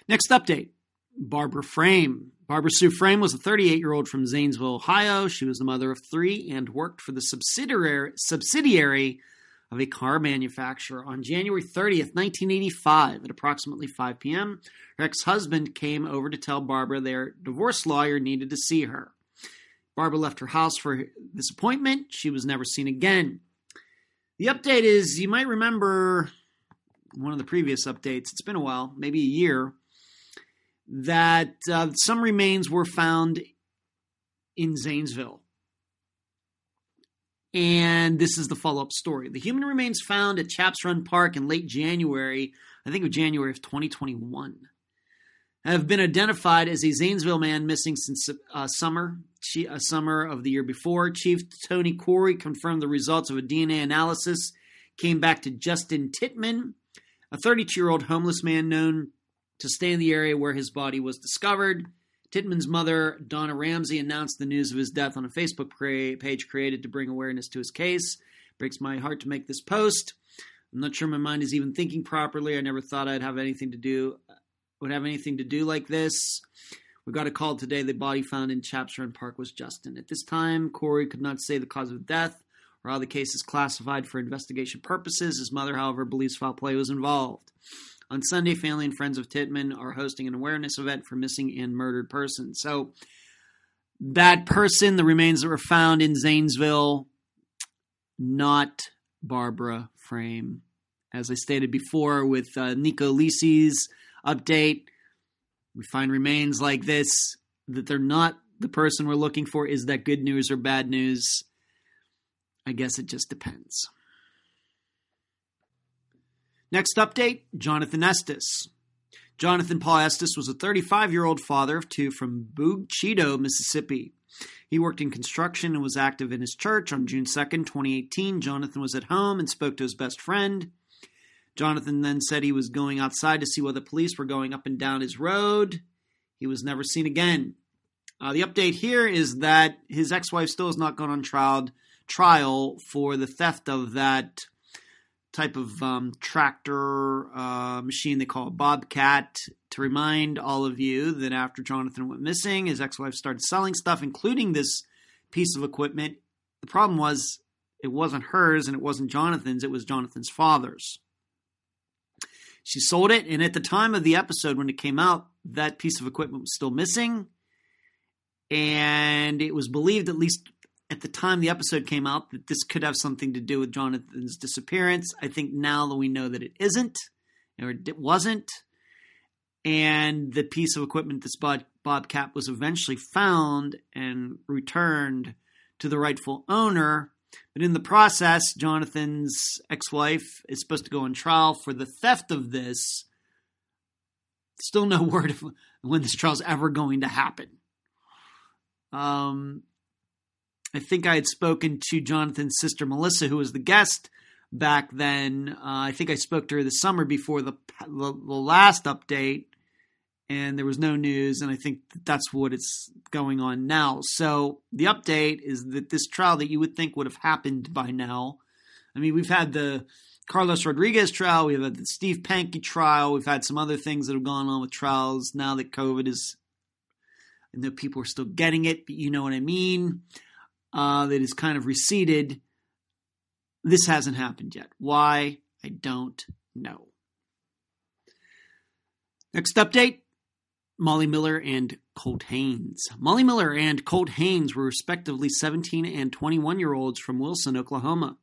Next update Barbara Frame. Barbara Sue Frame was a 38 year old from Zanesville, Ohio. She was the mother of three and worked for the subsidiary, subsidiary of a car manufacturer. On January 30th, 1985, at approximately 5 p.m., her ex husband came over to tell Barbara their divorce lawyer needed to see her. Barbara left her house for this appointment. She was never seen again. The update is you might remember one of the previous updates, it's been a while, maybe a year, that uh, some remains were found in Zanesville. And this is the follow up story. The human remains found at Chaps Run Park in late January, I think of January of 2021, have been identified as a Zanesville man missing since uh, summer, uh, summer of the year before. Chief Tony Corey confirmed the results of a DNA analysis came back to Justin Titman, a 32 year old homeless man known to stay in the area where his body was discovered. Titman's mother, Donna Ramsey, announced the news of his death on a Facebook page created to bring awareness to his case. Breaks my heart to make this post. I'm not sure my mind is even thinking properly. I never thought I'd have anything to do would have anything to do like this. We got a call today. The body found in Chaps Park was Justin. At this time, Corey could not say the cause of death how the case is classified for investigation purposes. His mother, however, believes foul play was involved. On Sunday, family and friends of Titman are hosting an awareness event for missing and murdered persons. So, that person, the remains that were found in Zanesville, not Barbara Frame. As I stated before, with uh, Nico Lisi's update, we find remains like this that they're not the person we're looking for. Is that good news or bad news? I guess it just depends. Next update Jonathan Estes. Jonathan Paul Estes was a 35 year old father of two from Bogue Chitto, Mississippi. He worked in construction and was active in his church. On June 2nd, 2018, Jonathan was at home and spoke to his best friend. Jonathan then said he was going outside to see whether police were going up and down his road. He was never seen again. Uh, the update here is that his ex-wife still has not gone on trial trial for the theft of that type of um, tractor uh, machine they call a bobcat. To remind all of you that after Jonathan went missing, his ex-wife started selling stuff, including this piece of equipment. The problem was it wasn't hers and it wasn't Jonathan's; it was Jonathan's father's. She sold it, and at the time of the episode when it came out, that piece of equipment was still missing. And it was believed, at least at the time the episode came out, that this could have something to do with Jonathan's disappearance. I think now that we know that it isn't, or it wasn't, and the piece of equipment, this Bob, Bobcat, was eventually found and returned to the rightful owner. But in the process, Jonathan's ex wife is supposed to go on trial for the theft of this. Still no word of when this trial is ever going to happen. Um, I think I had spoken to Jonathan's sister Melissa, who was the guest back then. Uh, I think I spoke to her the summer before the, the, the last update, and there was no news. And I think that's what it's going on now. So the update is that this trial that you would think would have happened by now. I mean, we've had the Carlos Rodriguez trial, we've had the Steve Pankey trial, we've had some other things that have gone on with trials now that COVID is. I know people are still getting it, but you know what I mean uh, that is kind of receded. This hasn't happened yet. Why? I don't know. Next update Molly Miller and Colt Haynes. Molly Miller and Colt Haynes were respectively 17 and 21 year olds from Wilson, Oklahoma.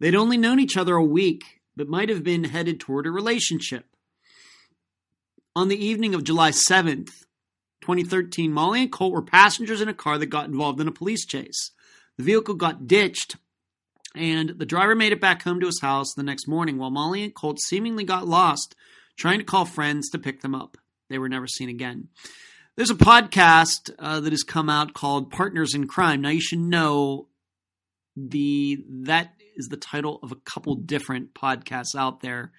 They'd only known each other a week, but might have been headed toward a relationship. On the evening of July 7th, 2013, Molly and Colt were passengers in a car that got involved in a police chase. The vehicle got ditched, and the driver made it back home to his house the next morning while Molly and Colt seemingly got lost trying to call friends to pick them up. They were never seen again. There's a podcast uh, that has come out called Partners in Crime. Now you should know the that is the title of a couple different podcasts out there.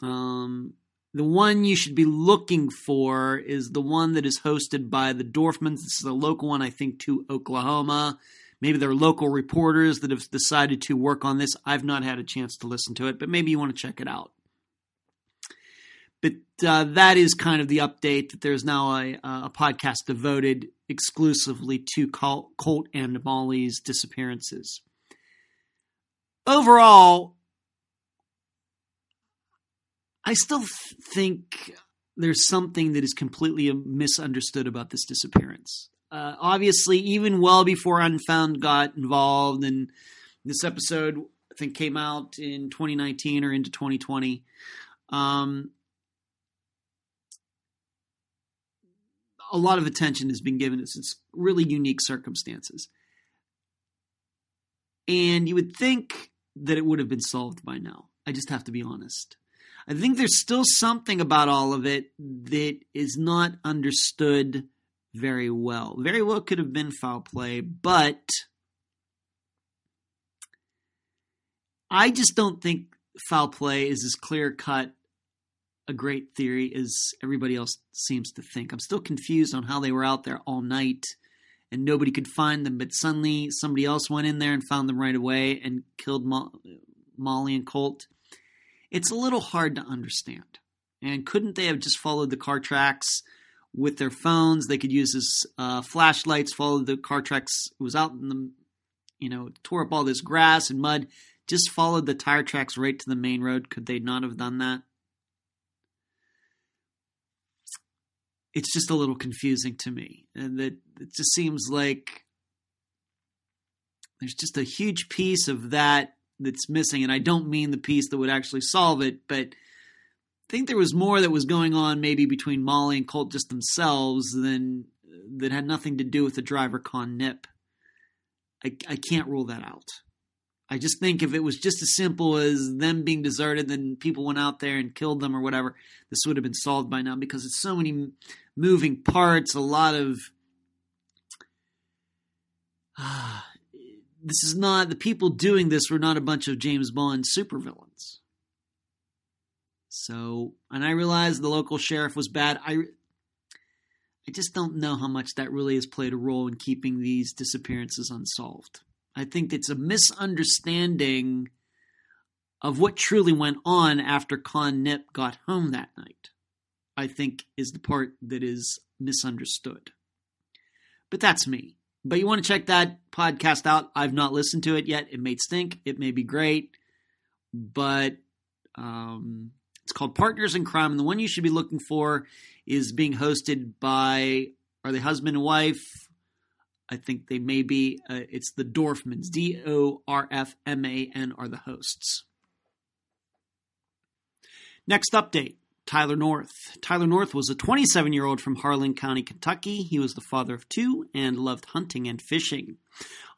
Um, the one you should be looking for is the one that is hosted by the Dorfmans. This is a local one, I think, to Oklahoma. Maybe there are local reporters that have decided to work on this. I've not had a chance to listen to it, but maybe you want to check it out. But uh, that is kind of the update that there's now a, a podcast devoted exclusively to Colt and Molly's disappearances. Overall, I still think there's something that is completely misunderstood about this disappearance. Uh, obviously, even well before Unfound got involved, and this episode I think came out in 2019 or into 2020. Um, a lot of attention has been given to its really unique circumstances. And you would think that it would have been solved by now. I just have to be honest. I think there's still something about all of it that is not understood very well. Very well could have been foul play, but I just don't think foul play is as clear cut a great theory as everybody else seems to think. I'm still confused on how they were out there all night and nobody could find them, but suddenly somebody else went in there and found them right away and killed Mo- Molly and Colt. It's a little hard to understand. And couldn't they have just followed the car tracks? With their phones. They could use his uh, flashlights, follow the car tracks. It was out in the, you know, tore up all this grass and mud. Just followed the tire tracks right to the main road. Could they not have done that? It's just a little confusing to me, and that it just seems like there's just a huge piece of that that's missing. And I don't mean the piece that would actually solve it, but think there was more that was going on maybe between Molly and Colt just themselves than that had nothing to do with the driver Con Nip. I, I can't rule that out. I just think if it was just as simple as them being deserted, then people went out there and killed them or whatever, this would have been solved by now because it's so many moving parts, a lot of uh, this is not the people doing this were not a bunch of James Bond supervillains. So, and I realize the local sheriff was bad. I I just don't know how much that really has played a role in keeping these disappearances unsolved. I think it's a misunderstanding of what truly went on after Con Nip got home that night. I think is the part that is misunderstood. But that's me. But you want to check that podcast out. I've not listened to it yet. It may stink. It may be great. But um, it's called Partners in Crime. And the one you should be looking for is being hosted by, are they husband and wife? I think they may be. Uh, it's the Dorfmans. D O R F M A N are the hosts. Next update Tyler North. Tyler North was a 27 year old from Harlan County, Kentucky. He was the father of two and loved hunting and fishing.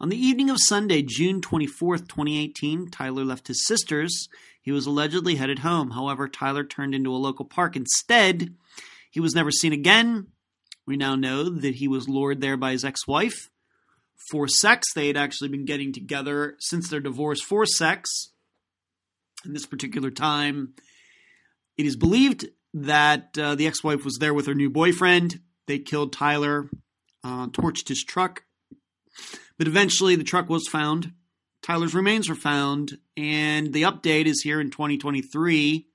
On the evening of Sunday, June 24, 2018, Tyler left his sister's. He was allegedly headed home. However, Tyler turned into a local park. Instead, he was never seen again. We now know that he was lured there by his ex wife for sex. They had actually been getting together since their divorce for sex. In this particular time, it is believed that uh, the ex wife was there with her new boyfriend. They killed Tyler, uh, torched his truck, but eventually the truck was found. Tyler's remains were found, and the update is here in 2023.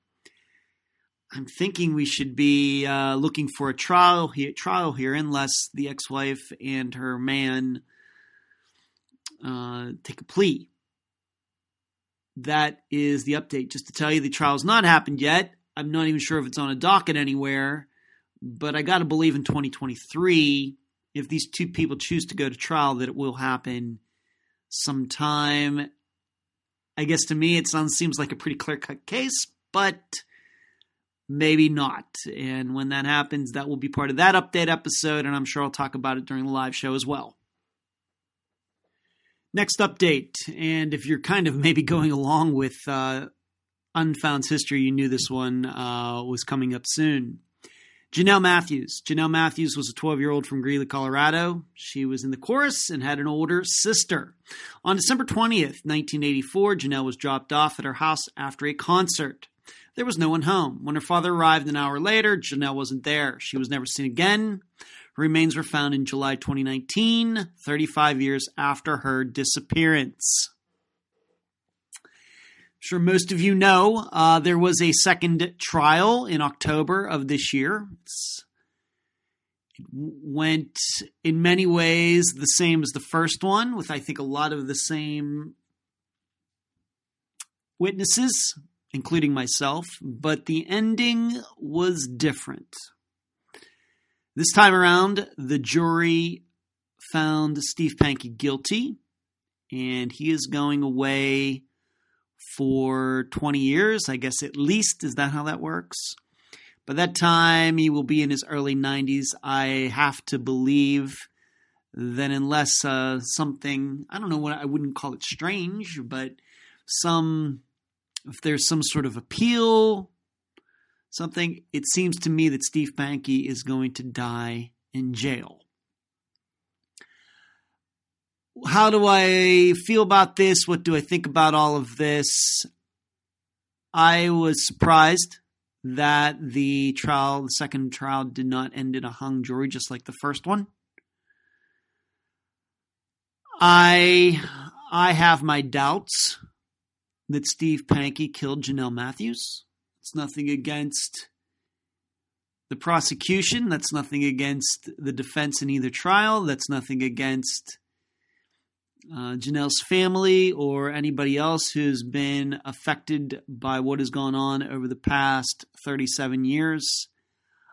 I'm thinking we should be uh, looking for a trial here, trial here, unless the ex-wife and her man uh, take a plea. That is the update. Just to tell you, the trial's not happened yet. I'm not even sure if it's on a docket anywhere, but I got to believe in 2023, if these two people choose to go to trial, that it will happen sometime. I guess to me, it sounds seems like a pretty clear cut case, but maybe not. And when that happens, that will be part of that update episode, and I'm sure I'll talk about it during the live show as well. Next update, and if you're kind of maybe going along with uh, Unfound's history, you knew this one uh, was coming up soon. Jonelle Matthews. Jonelle Matthews was a 12 year old from Greeley, Colorado. She was in the chorus and had an older sister. On December 20th, 1984, Jonelle was dropped off at her house after a concert. There was no one home. When her father arrived an hour later, Jonelle wasn't there. She was never seen again. Her remains were found in July 2019, 35 years after her disappearance sure most of you know uh, there was a second trial in October of this year. It's, it went in many ways the same as the first one, with I think a lot of the same witnesses, including myself, but the ending was different. This time around, the jury found Steve Pankey guilty, and he is going away for 20 years, I guess at least. Is that how that works? By that time, he will be in his early 90s. I have to believe that unless uh, something, I don't know what I wouldn't call it strange, but some, if there's some sort of appeal, something, it seems to me that Steve Pankey is going to die in jail how do I feel about this? What do I think about all of this? I was surprised that the trial, the second trial, did not end in a hung jury just like the first one. I I have my doubts that Steve Pankey killed Jonelle Matthews. It's nothing against the prosecution. That's nothing against the defense in either trial. That's nothing against uh, Jonelle's family or anybody else who's been affected by what has gone on over the past 37 years.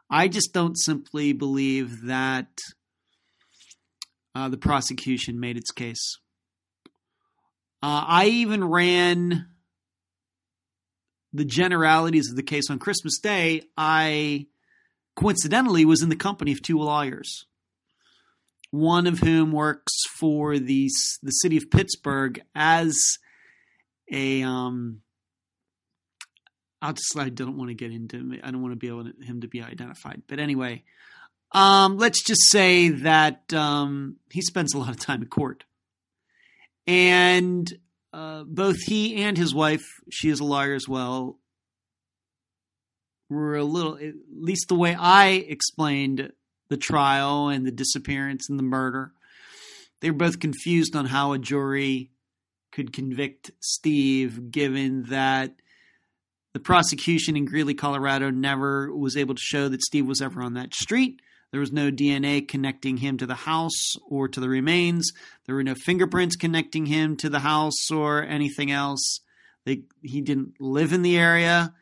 I just don't simply believe that uh, the prosecution made its case. Uh, I even ran the generalities of the case on Christmas Day. I coincidentally was in the company of two lawyers one of whom works for the the city of Pittsburgh as a um I'll just I don't want to get into I don't want to be able to, him to be identified. But anyway, um let's just say that um he spends a lot of time in court. And uh, both he and his wife, she is a lawyer as well, were a little, at least the way I explained the trial and the disappearance and the murder, they were both confused on how a jury could convict Steve, given that the prosecution in Greeley, Colorado, never was able to show that Steve was ever on that street. There was no DNA connecting him to the house or to the remains. There were no fingerprints connecting him to the house or anything else. They, he didn't live in the area.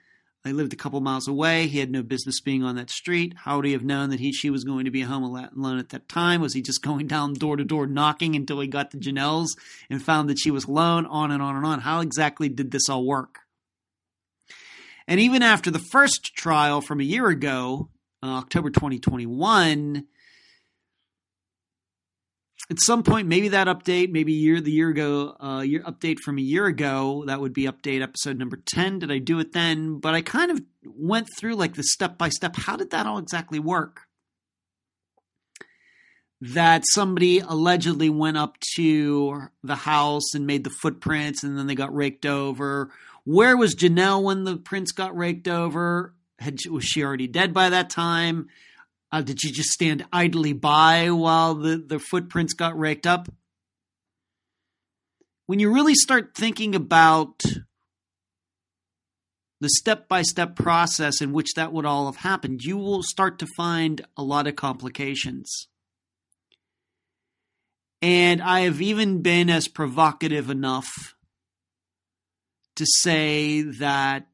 They lived a couple miles away. He had no business being on that street. How would he have known that he she was going to be home alone at that time? Was he just going down door to door knocking until he got to Jonelle's and found that she was alone? On and on and on. How exactly did this all work? And even after the first trial from a year ago, uh, October 2021, at some point, maybe that update, maybe year the year ago, uh, year update from a year ago, that would be update episode number ten. Did I do it then? But I kind of went through like the step by step. How did that all exactly work? That somebody allegedly went up to the house and made the footprints, and then they got raked over. Where was Jonelle when the prints got raked over? Had was she already dead by that time? Uh, did she just stand idly by while the, the footprints got raked up? When you really start thinking about the step by step process in which that would all have happened, you will start to find a lot of complications. And I have even been as provocative enough to say that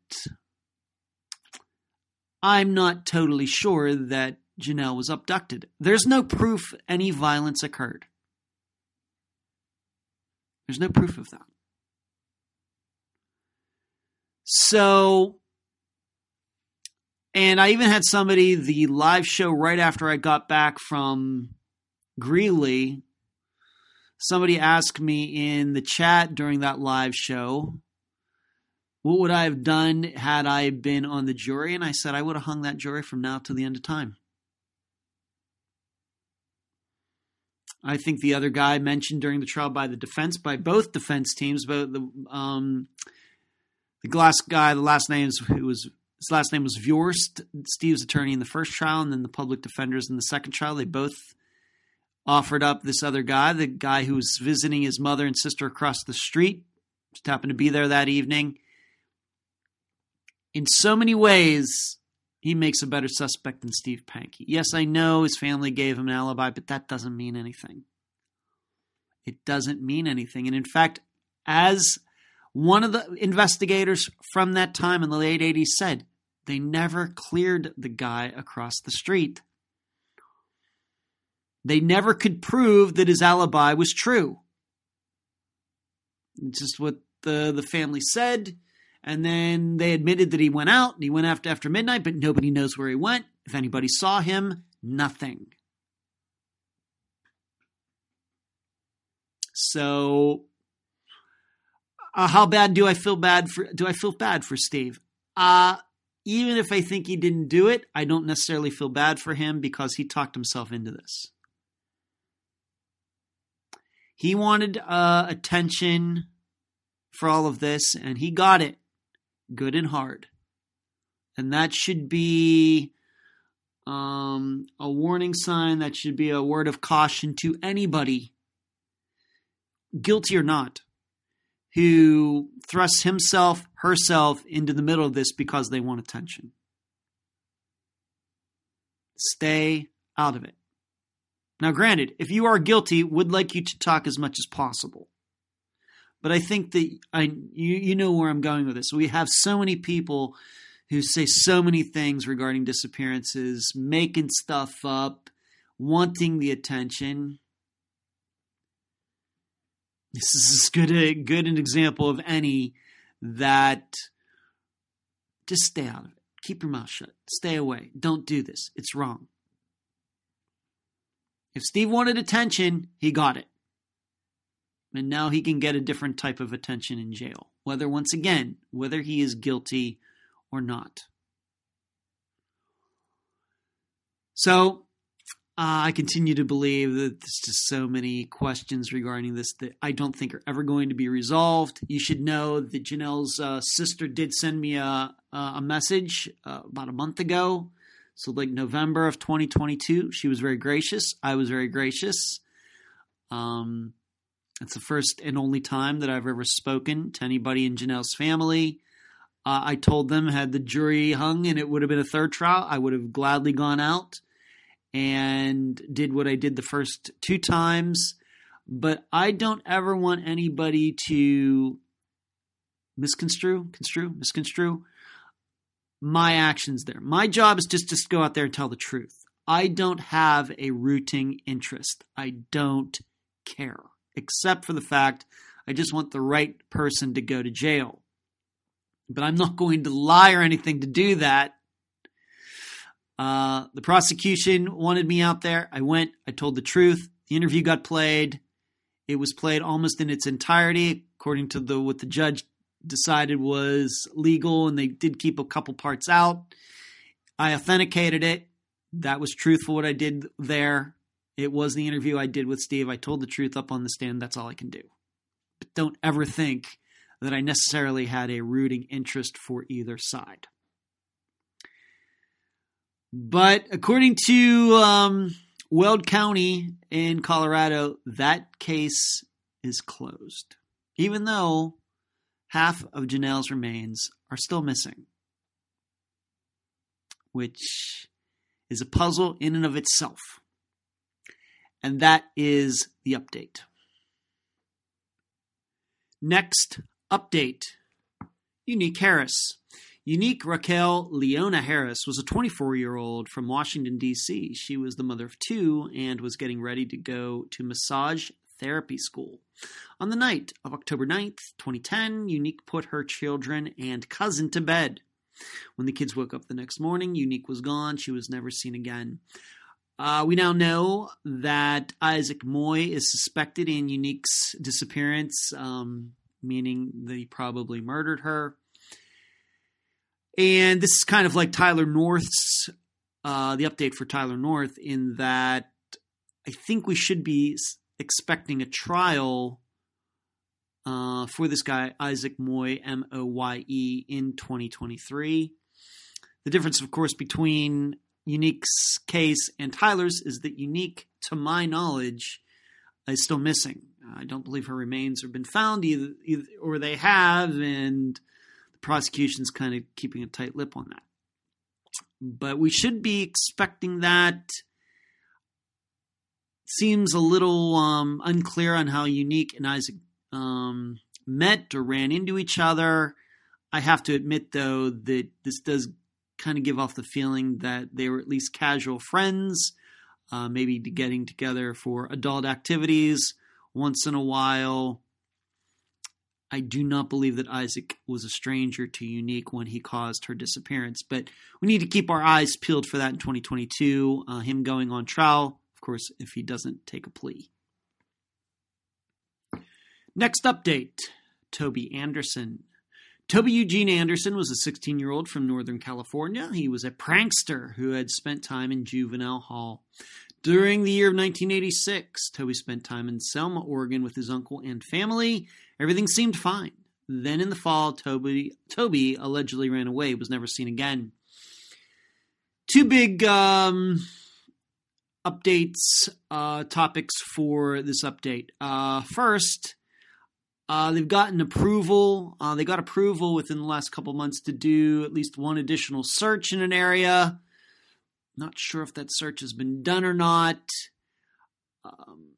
I'm not totally sure that Jonelle was abducted. There's no proof any violence occurred. There's no proof of that. So, and I even had somebody, the live show right after I got back from Greeley, somebody asked me in the chat during that live show, what would I have done had I been on the jury? And I said, I would have hung that jury from now to the end of time. I think the other guy mentioned during the trial by the defense, by both defense teams, both the um, the glass guy, the last name is was his last name was Viorst, Steve's attorney in the first trial, and then the public defenders in the second trial. They both offered up this other guy, the guy who was visiting his mother and sister across the street, just happened to be there that evening. In so many ways, he makes a better suspect than Steve Pankey. Yes, I know his family gave him an alibi, but that doesn't mean anything. It doesn't mean anything. And in fact, as one of the investigators from that time in the late 80s said, they never cleared the guy across the street. They never could prove that his alibi was true. It's just what the, the family said. And then they admitted that he went out and he went after after midnight, but nobody knows where he went. If anybody saw him, nothing. So uh, how bad do I feel bad for do I feel bad for Steve? Uh even if I think he didn't do it, I don't necessarily feel bad for him because he talked himself into this. He wanted uh, attention for all of this, and he got it good and hard. And that should be um, a warning sign, that should be a word of caution to anybody, guilty or not, who thrusts himself, herself into the middle of this because they want attention. Stay out of it. Now, granted, if you are guilty, would like you to talk as much as possible. But I think that I you, you know where I'm going with this. We have so many people who say so many things regarding disappearances, making stuff up, wanting the attention. This is as good a good an example of any that just stay out of it. Keep your mouth shut. Stay away. Don't do this. It's wrong. If Steve wanted attention, he got it. And now he can get a different type of attention in jail, whether, once again, whether he is guilty or not. So Uh, I continue to believe that there's just so many questions regarding this that I don't think are ever going to be resolved. You should know that Jonelle's uh, sister did send me a, a message uh, about a month ago. So, like November of 2022, she was very gracious. I was very gracious. Um, it's the first and only time that I've ever spoken to anybody in Jonelle's family. Uh, I told them, had the jury hung and it would have been a third trial, I would have gladly gone out and did what I did the first two times. But I don't ever want anybody to misconstrue, construe, misconstrue my actions there. My job is just to go out there and tell the truth. I don't have a rooting interest. I don't care, except for the fact I just want the right person to go to jail. But I'm not going to lie or anything to do that. Uh, the prosecution wanted me out there. I went. I told the truth. The interview got played. It was played almost in its entirety, according to the what the judge decided was legal, and they did keep a couple parts out. I authenticated it. That was truthful. What I did there. It was the interview I did with Steve. I told the truth up on the stand. That's all I can do. But don't ever think that I necessarily had a rooting interest for either side. But according to um, Weld County in Colorado, that case is closed, even though half of Jonelle's remains are still missing, which is a puzzle in and of itself. And that is the update. Next update Unique Harris. Unique Raquel Leona Harris was a 24 year old from Washington, D.C. She was the mother of two and was getting ready to go to massage therapy school. On the night of October 9th, 2010, Unique put her children and cousin to bed. When the kids woke up the next morning, Unique was gone. She was never seen again. Uh, we now know that Isaac Moye is suspected in Unique's disappearance, um, meaning that he probably murdered her. And this is kind of like Tyler North's, uh, the update for Tyler North, in that I think we should be expecting a trial uh, for this guy, Isaac Moye, M O Y E, in 2023. The difference, of course, between Unique's case and Tyler's is that Unique, to my knowledge, is still missing. I don't believe her remains have been found, either, either or they have, and the prosecution's kind of keeping a tight lip on that. But we should be expecting that. Seems a little um, unclear on how Unique and Isaac um, met or ran into each other. I have to admit, though, that this does kind of give off the feeling that they were at least casual friends, uh, maybe getting together for adult activities once in a while. I do not believe that Isaac was a stranger to Unique when he caused her disappearance, but we need to keep our eyes peeled for that in 2022. Uh, him going on trial, of course, if he doesn't take a plea. Next update Toby Anderson. Toby Eugene Anderson was a 16 year old from Northern California. He was a prankster who had spent time in juvenile hall. During the year of 1986, Toby spent time in Selma, Oregon with his uncle and family. Everything seemed fine. Then in the fall, Toby, Toby allegedly ran away, was never seen again. Two big um, updates, uh, topics for this update. Uh, first, uh, they've gotten approval. Uh, they got approval within the last couple months to do at least one additional search in an area. Not sure if that search has been done or not. Um,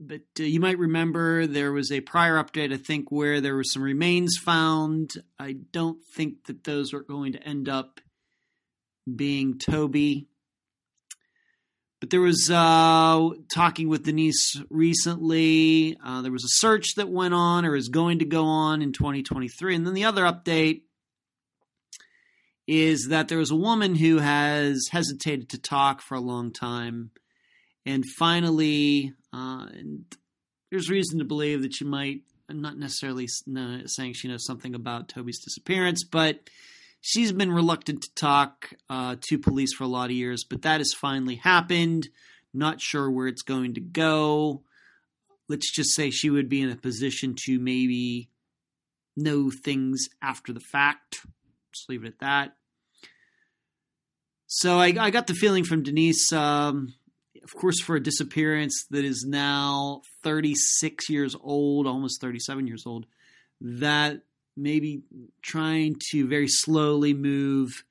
but uh, you might remember there was a prior update, I think, where there were some remains found. I don't think that those are going to end up being Toby. But there was uh, talking with Denise recently. Uh, there was a search that went on or is going to go on in 2023. And then the other update is that there was a woman who has hesitated to talk for a long time, and finally, uh, and there's reason to believe that she might. I'm not necessarily saying she knows something about Toby's disappearance, but she's been reluctant to talk uh, to police for a lot of years. But that has finally happened. Not sure where it's going to go. Let's just say she would be in a position to maybe know things after the fact. Just leave it at that. So I, I got the feeling from Denise, um, of course, for a disappearance that is now 36 years old, almost 37 years old, that maybe trying to very slowly move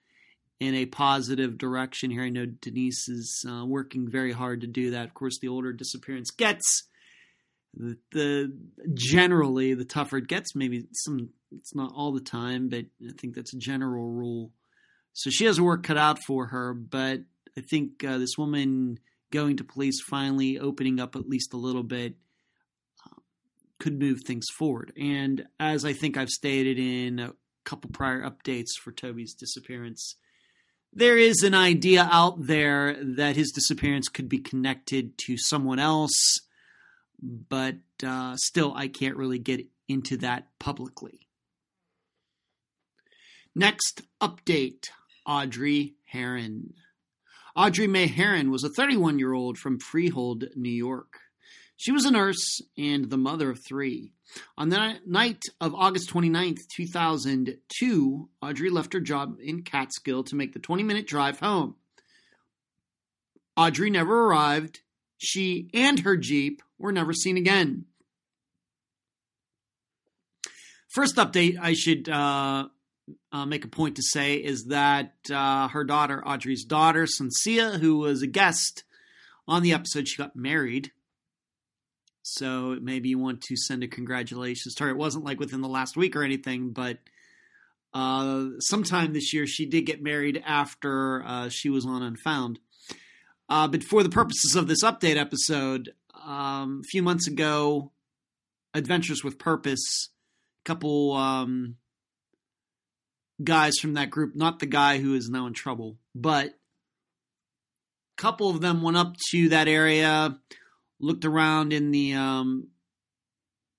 in a positive direction here. I know Denise is uh, working very hard to do that. Of course, the older disappearance gets, the, the generally the tougher it gets. Maybe some it's not all the time, but I think that's a general rule. So she has a work cut out for her, but I think uh, this woman going to police finally opening up at least a little bit could move things forward. And as I think I've stated in a couple prior updates for Toby's disappearance, there is an idea out there that his disappearance could be connected to someone else, but uh, still, I can't really get into that publicly. Next update Audrey Herron. Audrey May Herron was a 31 year old from Freehold, New York. She was a nurse and the mother of three. On the night of August 29, 2002, Audrey left her job in Catskill to make the 20 minute drive home. Audrey never arrived. She and her Jeep were never seen again. First update I should uh, uh, make a point to say is that uh, her daughter, Audrey's daughter, Sansia, who was a guest on the episode, she got married. So maybe you want to send a congratulations to her. It wasn't like within the last week or anything, but uh, sometime this year she did get married after uh, she was on Unfound. Uh, but for the purposes of this update episode, um, a few months ago, Adventures with Purpose, a couple um, guys from that group, not the guy who is now in trouble, but a couple of them went up to that area looked around in the um,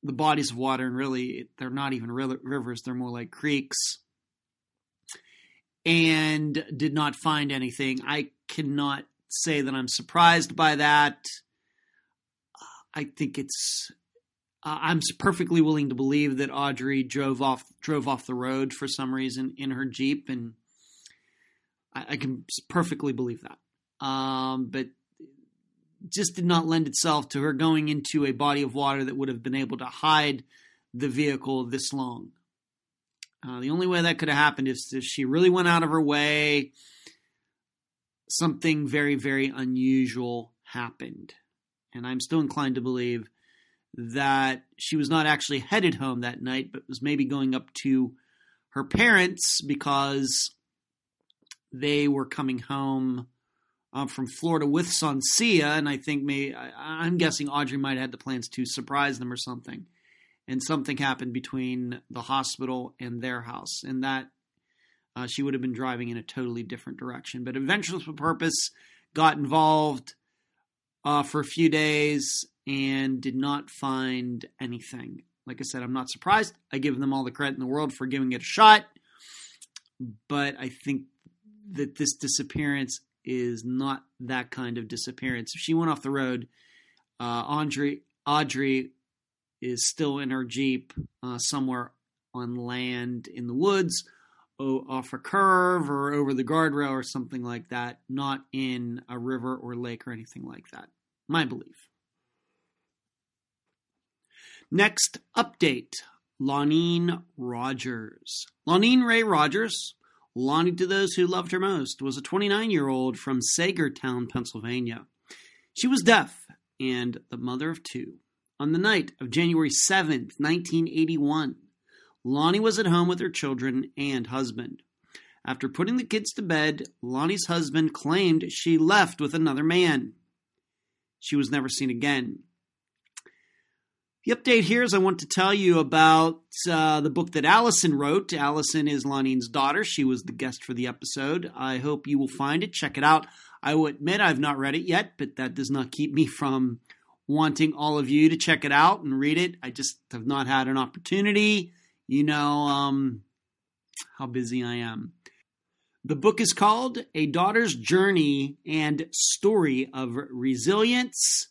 the bodies of water, and really they're not even rivers; they're more like creeks, and did not find anything. I cannot say that I'm surprised by that. I think it's. I'm perfectly willing to believe that Audrey drove off drove off the road for some reason in her jeep, and I, I can perfectly believe that. Um, but just did not lend itself to her going into a body of water that would have been able to hide the vehicle this long. Uh, the only way that could have happened is if she really went out of her way, something very, very unusual happened. And I'm still inclined to believe that she was not actually headed home that night, but was maybe going up to her parents because they were coming home um, from Florida with Sansia, and I think may I, am guessing Audrey might have had the plans to surprise them or something, and something happened between the hospital and their house, and that uh, she would have been driving in a totally different direction. But Adventures with Purpose got involved uh, for a few days and did not find anything. Like I said, I'm not surprised. I give them all the credit in the world for giving it a shot, but I think that this disappearance is not that kind of disappearance. If she went off the road, uh, Audrey, Audrey is still in her Jeep uh, somewhere on land in the woods, off a curve or over the guardrail or something like that, not in a river or lake or anything like that. My belief. Next update Lonine Rogers. Lonine Ray Rogers Lonnie to those who loved her most was a 29 year old from Saegertown, Pennsylvania. She was deaf and the mother of two. On the night of January 7th, 1981, Lonnie was at home with her children and husband. After putting the kids to bed, Lonnie's husband claimed she left with another man. She was never seen again. The update here is I want to tell you about uh, the book that Allison wrote. Allison is Lonine's daughter. She was the guest for the episode. I hope you will find it. Check it out. I will admit I've not read it yet, but that does not keep me from wanting all of you to check it out and read it. I just have not had an opportunity. You know um, how busy I am. The book is called A Daughter's Journey and Story of Resilience.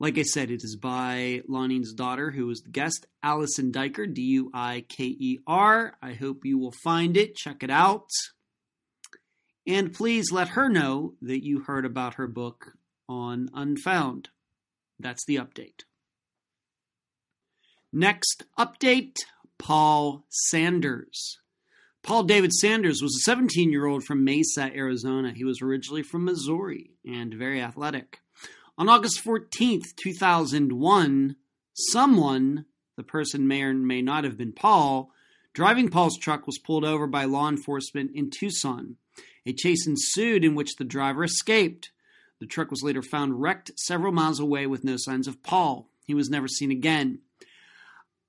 Like I said, it is by Lonnie's daughter, who is the guest, Allison Duiker, D U I K E R. I hope you will find it. Check it out. And please let her know that you heard about her book on Unfound. That's the update. Next update Paul Sanders. Paul David Sanders was a 17 year old from Mesa, Arizona. He was originally from Missouri and very athletic. On August 14th, 2001, someone, the person may or may not have been Paul, driving Paul's truck was pulled over by law enforcement in Tucson. A chase ensued in which the driver escaped. The truck was later found wrecked several miles away with no signs of Paul. He was never seen again.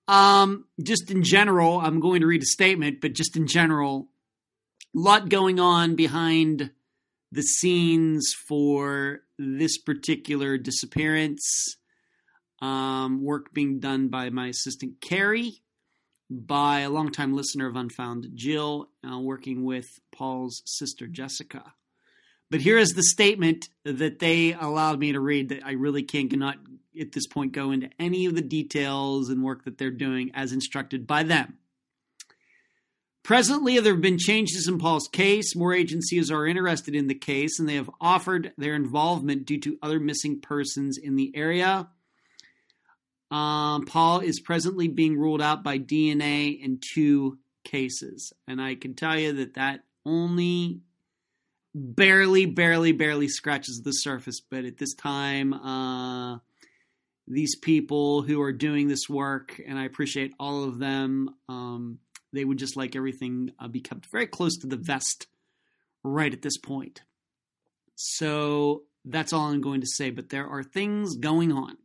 Um, just in general, I'm going to read a statement, but just in general, a lot going on behind the scenes for this particular disappearance. Um, work being done by my assistant Carrie, by a longtime listener of Unfound Jill, uh, working with Paul's sister Jessica. But here is the statement that they allowed me to read that I really can't cannot at this point go into any of the details and work that they're doing as instructed by them. Presently, there have been changes in Paul's case. More agencies are interested in the case, and they have offered their involvement due to other missing persons in the area. Um, Paul is presently being ruled out by DNA in two cases, and I can tell you that that only barely, barely, barely scratches the surface. But at this time, uh, these people who are doing this work, and I appreciate all of them, um, they would just like everything uh, be kept very close to the vest right at this point. So that's all I'm going to say, but there are things going on.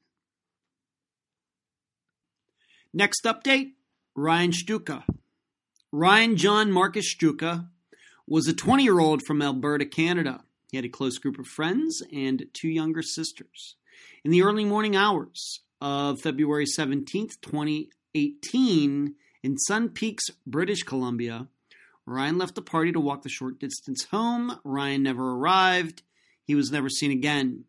Next update Ryan Shtuka. Ryan John Marcus Shtuka was a 20 year old from Alberta, Canada. He had a close group of friends and two younger sisters. In the early morning hours of February 17th, 2018, in Sun Peaks, British Columbia, Ryan left the party to walk the short distance home. Ryan never arrived. He was never seen again.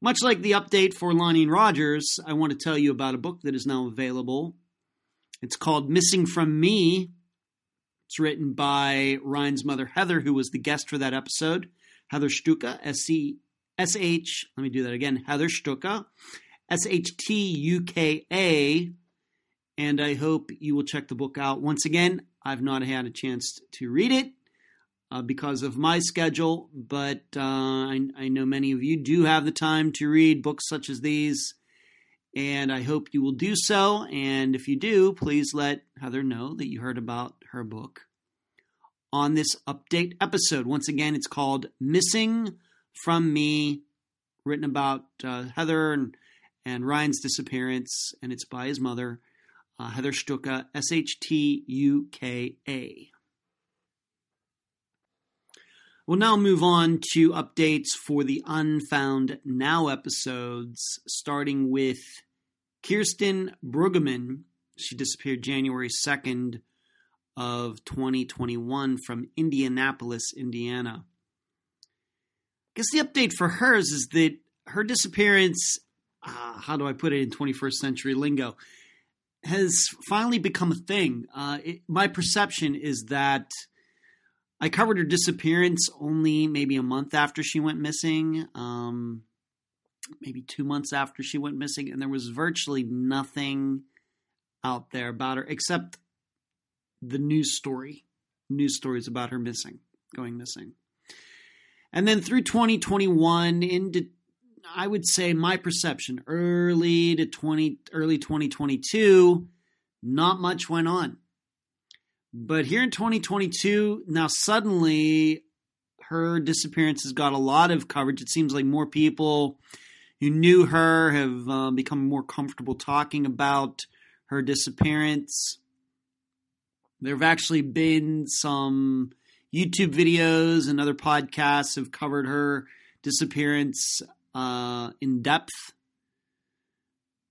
Much like the update for Lonnie Rogers, I want to tell you about a book that is now available. It's called Missing from Me it's written by Ryan's mother, Heather, who was the guest for that episode. Heather Shtuka, S C S H, let me do that again. Heather Shtuka, S H T U K A. And I hope you will check the book out. Once again, I've not had a chance to read it uh, because of my schedule, but uh, I, I know many of you do have the time to read books such as these and I hope you will do so. And if you do, please let Heather know that you heard about her book on this update episode. Once again, it's called Missing from Me, written about uh, Heather and, and Ryan's disappearance, and it's by his mother, uh, Heather Shtuka, S H T U K A. We'll now move on to updates for the Unfound Now episodes, starting with Kirsten Brueggemann, she disappeared January 2nd of 2021 from Indianapolis, Indiana. I guess the update for hers is that her disappearance, uh, how do I put it in 21st century lingo, has finally become a thing. Uh, it, my perception is that I covered her disappearance only maybe a month after she went missing. Um, maybe two months after she went missing, and there was virtually nothing out there about her except the news story, news stories about her missing, going missing. And then through 2021 into I would say my perception early to 20 early 2022 not much went on. But here in 2022 now suddenly her disappearance has got a lot of coverage. It seems like more people who knew her have uh, become more comfortable talking about her disappearance. There have actually been some YouTube videos and other podcasts have covered her disappearance uh, in depth.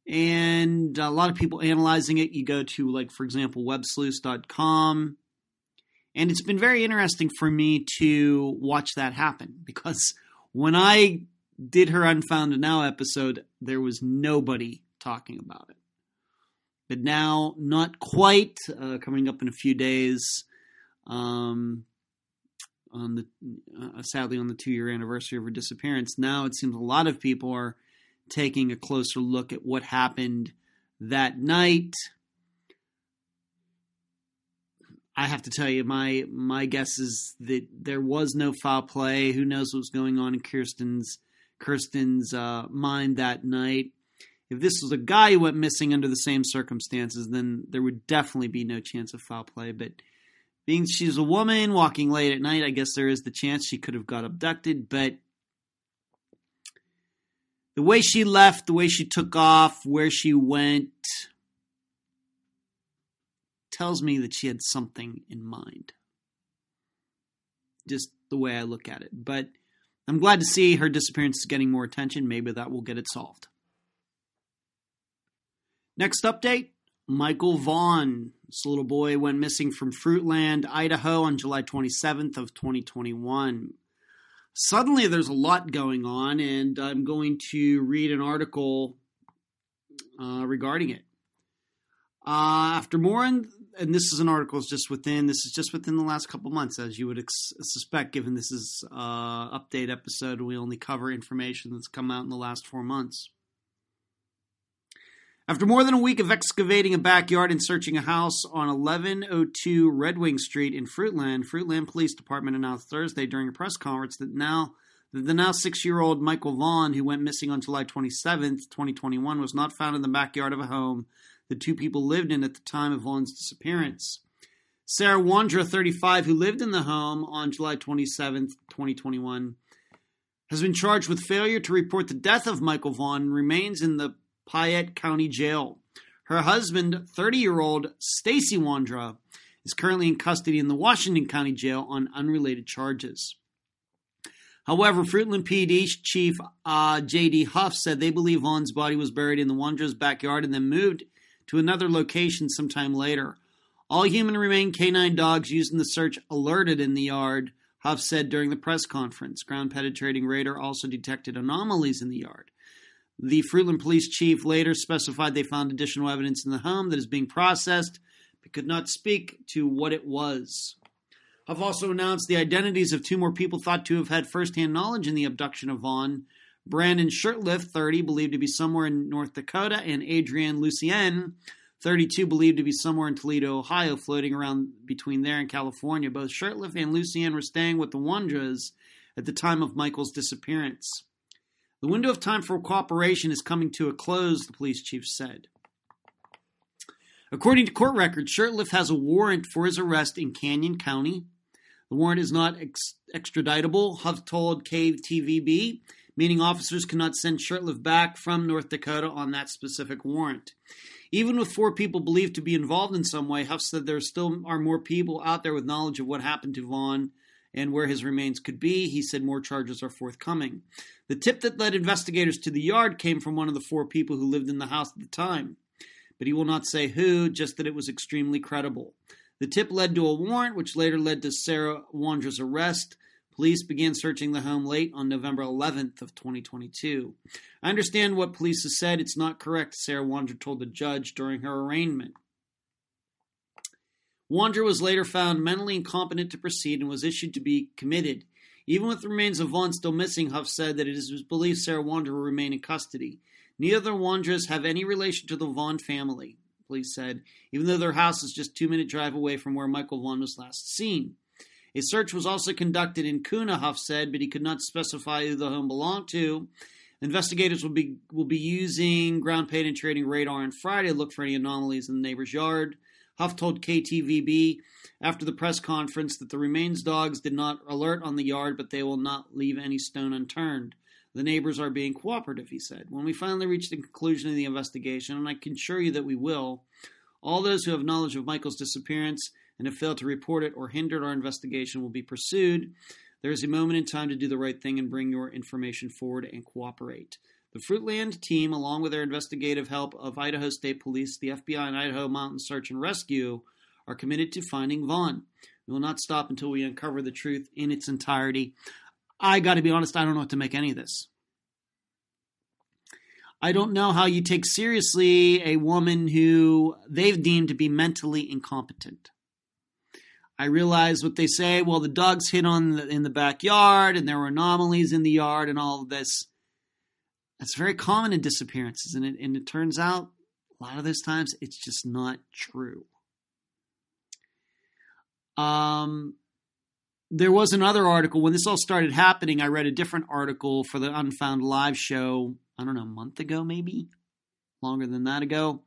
And a lot of people analyzing it. You go to, like, for example, websleuth.com And it's been very interesting for me to watch that happen because when I did her Unfounded Now episode, there was nobody talking about it. But now, not quite, uh, coming up in a few days, um, on the uh, sadly on the two year anniversary of her disappearance. Now it seems a lot of people are taking a closer look at what happened that night. I have to tell you, my my guess is that there was no foul play. Who knows what was going on in Kirsten's Kirsten's uh, mind that night? If this was a guy who went missing under the same circumstances, then there would definitely be no chance of foul play. But being she's a woman walking late at night, I guess there is the chance she could have got abducted. But the way she left, the way she took off, where she went, tells me that she had something in mind. Just the way I look at it. But I'm glad to see her disappearance is getting more attention. Maybe that will get it solved. Next update Michael Vaughn. This little boy went missing from Fruitland, Idaho on July 27th of 2021. Suddenly there's a lot going on, and I'm going to read an article uh, regarding it. Uh, after more, and this is an article is just within this is just within the last couple months, as you would ex- suspect, given this is uh, update episode. We only cover information that's come out in the last four months. After more than a week of excavating a backyard and searching a house on 1102 Red Wing Street in Fruitland, Fruitland Police Department announced Thursday during a press conference that now that the now six-year-old Michael Vaughn, who went missing on July 27, 2021, was not found in the backyard of a home the two people lived in at the time of Vaughn's disappearance. Sarah Wondra, 35, who lived in the home on July 27, 2021, has been charged with failure to report the death of Michael Vaughn and remains in the Payette County Jail. Her husband, 30 year old Stacy Wondra, is currently in custody in the Washington County Jail on unrelated charges. However, Fruitland PD Chief uh, J.D. Huff said they believe Vaughn's body was buried in the Wondra's backyard and then moved to another location sometime later. All human remain canine dogs used in the search alerted in the yard, Huff said during the press conference. Ground penetrating radar also detected anomalies in the yard. The Fruitland police chief later specified they found additional evidence in the home that is being processed, but could not speak to what it was. Huff also announced the identities of two more people thought to have had firsthand knowledge in the abduction of Vaughn. Brandon Shirtliff, 30, believed to be somewhere in North Dakota, and Adrienne Lucien, 32, believed to be somewhere in Toledo, Ohio, floating around between there and California. Both Shirtliff and Lucien were staying with the Wondras at the time of Michael's disappearance. The window of time for cooperation is coming to a close, the police chief said. According to court records, Shirtliff has a warrant for his arrest in Canyon County. The warrant is not ex- extraditable, Huff told KTVB, meaning officers cannot send Shirtliff back from North Dakota on that specific warrant. Even with four people believed to be involved in some way, Huff said there still are more people out there with knowledge of what happened to Vaughn and where his remains could be. He said more charges are forthcoming. The tip that led investigators to the yard came from one of the four people who lived in the house at the time, but he will not say who, just that it was extremely credible. The tip led to a warrant, which later led to Sarah Wondra's arrest. Police began searching the home late on November 11th of 2022. I understand what police have said. It's not correct, Sarah Wondra told the judge during her arraignment. Wondra was later found mentally incompetent to proceed and was issued to be committed. Even with the remains of Vaughn still missing, Huff said that it is believed Sarah Wondra will remain in custody. Neither of the Wondras have any relation to the Vaughn family, police said, even though their house is just two minute drive away from where Michael Vaughn was last seen. A search was also conducted in Kuna, Huff said, but he could not specify who the home belonged to. Investigators will be will be using ground penetrating radar on Friday to look for any anomalies in the neighbor's yard. Huff told KTVB after the press conference that the remains dogs did not alert on the yard, but they will not leave any stone unturned. The neighbors are being cooperative, he said. When we finally reach the conclusion of the investigation, and I can assure you that we will, all those who have knowledge of Michael's disappearance and have failed to report it or hindered our investigation will be pursued. There is a moment in time to do the right thing and bring your information forward and cooperate. The Fruitland team, along with their investigative help of Idaho State Police, the FBI, and Idaho Mountain Search and Rescue, are committed to finding Vaughn. We will not stop until we uncover the truth in its entirety. I got to be honest, I don't know what to make any of this. I don't know how you take seriously a woman who they've deemed to be mentally incompetent. I realize what they say. Well, the dogs hit on the, in the backyard, and there were anomalies in the yard, and all of this. That's very common in disappearances, and it, and it turns out a lot of those times it's just not true. Um, there was another article when this all started happening. I read a different article for the Unfound Live show. I don't know, a month ago, maybe longer than that ago,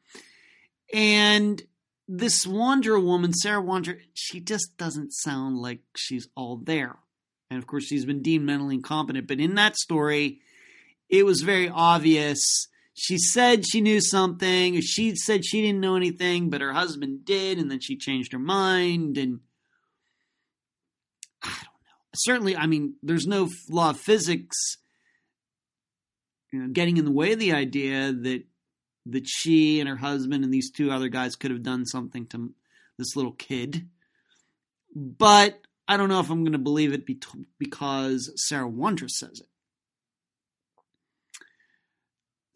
and this Wanderer woman, Sarah Wander, she just doesn't sound like she's all there. And of course, she's been deemed mentally incompetent. But in that story, it was very obvious. She said she knew something, she said she didn't know anything, but her husband did, and then she changed her mind. And I don't know. Certainly, I mean, there's no law of physics you know, getting in the way of the idea that that she and her husband and these two other guys could have done something to this little kid. But I don't know if I'm going to believe it because Sarah Wondra says it.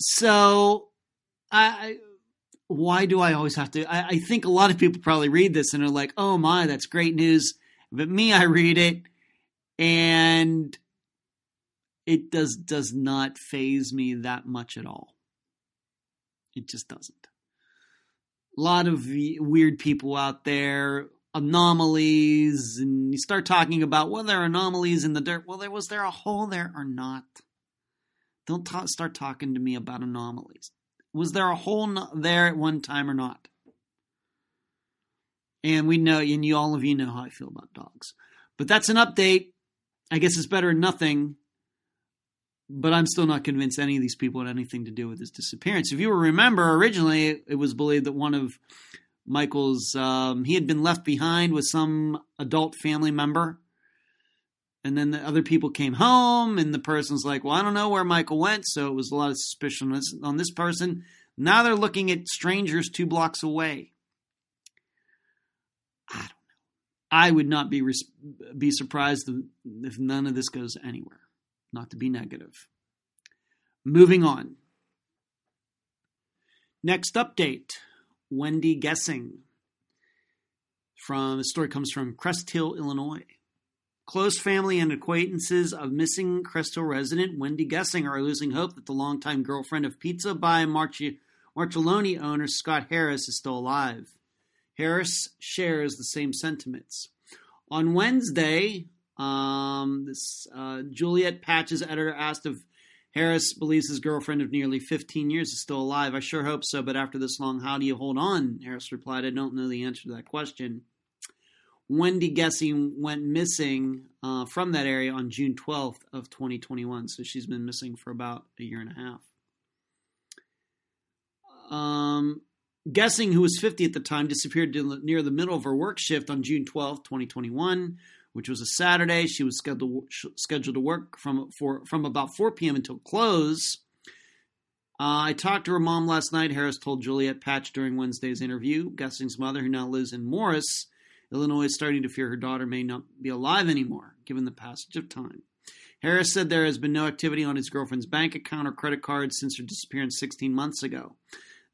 So, I why do I always have to? I, I, think a lot of people probably read this and are like, "Oh my, that's great news." But me, I read it, and it does does not phase me that much at all. It just doesn't. A lot of weird people out there, anomalies, and you start talking about well, there are anomalies in the dirt. Well, there was there a hole there or not? Don't ta- start talking to me about anomalies. Was there a hole no- there at one time or not? And we know, and you all of you know how I feel about dogs. But that's an update. I guess it's better than nothing but I'm still not convinced any of these people had anything to do with his disappearance. If you remember, originally it was believed that one of Michael's um, he had been left behind with some adult family member, and then the other people came home, and the person's like, "Well, I don't know where Michael went," so it was a lot of suspicion on this person. Now they're looking at strangers two blocks away. I don't know. I would not be be surprised if none of this goes anywhere not to be negative. Moving on. Next update Wendy Gessing. From the story comes from Crest Hill, Illinois. Close family and acquaintances of missing Crest Hill resident Wendy Gessing are losing hope that the longtime girlfriend of Pizza by Marci- Marchelloni owner Scott Harris is still alive. Harris shares the same sentiments. On Wednesday, um, this uh, Joliet Patch's editor asked if Harris believes his girlfriend of nearly 15 years is still alive. I sure hope so, but after this long, how do you hold on? Harris replied, I don't know the answer to that question. Wendy Gessing went missing uh, from that area on June 12th of 2021, so she's been missing for about a year and a half. Um, Gessing, who was 50 at the time, disappeared near the middle of her work shift on June 12, 2021 which was a Saturday. She was scheduled scheduled to work from for from about 4 p.m. until close. Uh, I talked to her mom last night. Harris told Joliet Patch during Wednesday's interview. Gessing's mother, who now lives in Morris, Illinois, is starting to fear her daughter may not be alive anymore, given the passage of time. Harris said there has been no activity on his girlfriend's bank account or credit card since her disappearance 16 months ago.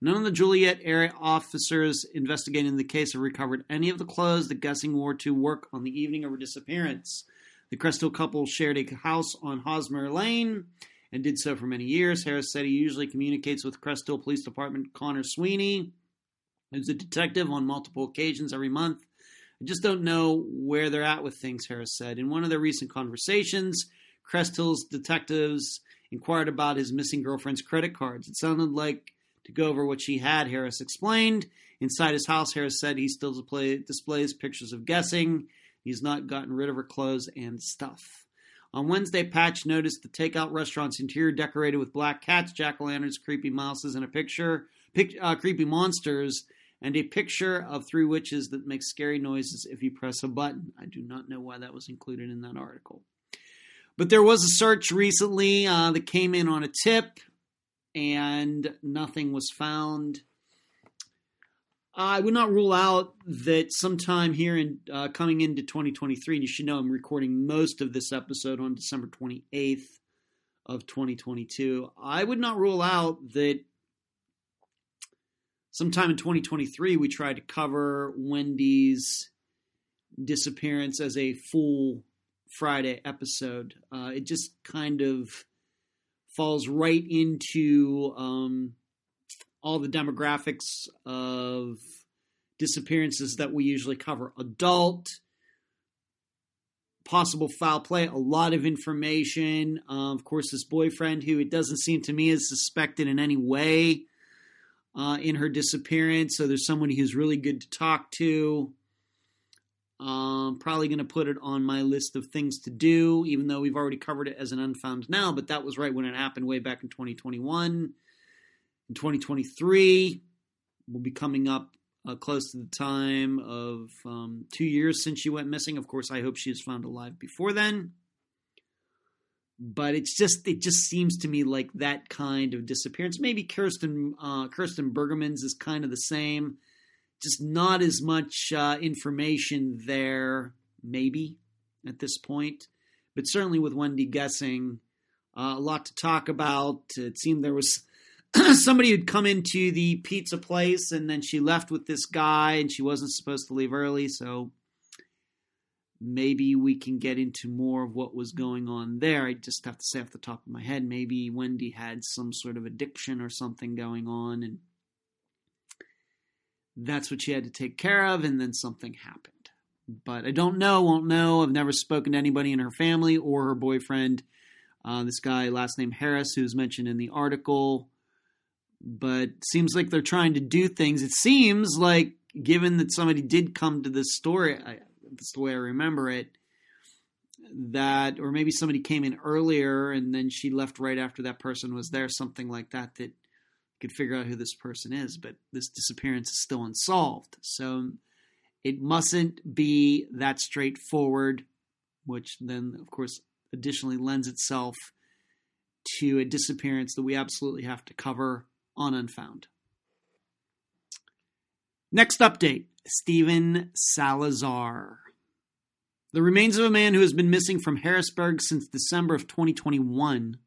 None of the Joliet area officers investigating the case have recovered any of the clothes that Gessing wore to work on the evening of her disappearance. The Crest couple shared a house on Hosmer Lane and did so for many years. Harris said he usually communicates with Crest Police Department Connor Sweeney, who's a detective on multiple occasions every month. I just don't know where they're at with things, Harris said. In one of their recent conversations, Cresthill's detectives inquired about his missing girlfriend's credit cards. It sounded like to go over what she had, Harris explained. Inside his house, Harris said he still display, displays pictures of Gessing. He's not gotten rid of her clothes and stuff. On Wednesday, Patch noticed the takeout restaurant's interior decorated with black cats, jack o' lanterns, creepy mouses, and a picture, pic, uh, creepy monsters, and a picture of three witches that make scary noises if you press a button. I do not know why that was included in that article. But there was a search recently uh, that came in on a tip and nothing was found. I would not rule out that sometime here in uh, coming into 2023, and you should know I'm recording most of this episode on December 28th of 2022. I would not rule out that sometime in 2023 we tried to cover Wendy's disappearance as a full Friday episode. Uh, it just kind of falls right into um, all the demographics of disappearances that we usually cover adult, possible foul play, a lot of information. Uh, of course, this boyfriend, who it doesn't seem to me is suspected in any way uh, in her disappearance. So there's someone who's really good to talk to. Um, probably going to put it on my list of things to do, even though we've already covered it as an unfound now. But that was right when it happened, way back in 2021. In 2023, we'll be coming up uh, close to the time of um, two years since she went missing. Of course, I hope she is found alive before then. But it's just it just seems to me like that kind of disappearance. Maybe Kirsten uh, Kirsten Brueggemann's is kind of the same just not as much uh, information there, maybe at this point, but certainly with Wendy Gessing, uh, a lot to talk about. It seemed there was somebody who'd come into the pizza place and then she left with this guy and she wasn't supposed to leave early, so maybe we can get into more of what was going on there. I just have to say off the top of my head, maybe Wendy had some sort of addiction or something going on and that's what she had to take care of, and then something happened. But I don't know, won't know. I've never spoken to anybody in her family or her boyfriend. Uh, this guy, last name Harris, who's mentioned in the article. But seems like they're trying to do things. It seems like, given that somebody did come to this story, I, that's the way I remember it, that, or maybe somebody came in earlier and then she left right after that person was there, something like that, that could figure out who this person is, but this disappearance is still unsolved. So it mustn't be that straightforward, which then, of course, additionally lends itself to a disappearance that we absolutely have to cover on Unfound. Next update Stephen Salazar. The remains of a man who has been missing from Harrisburg since December of 2021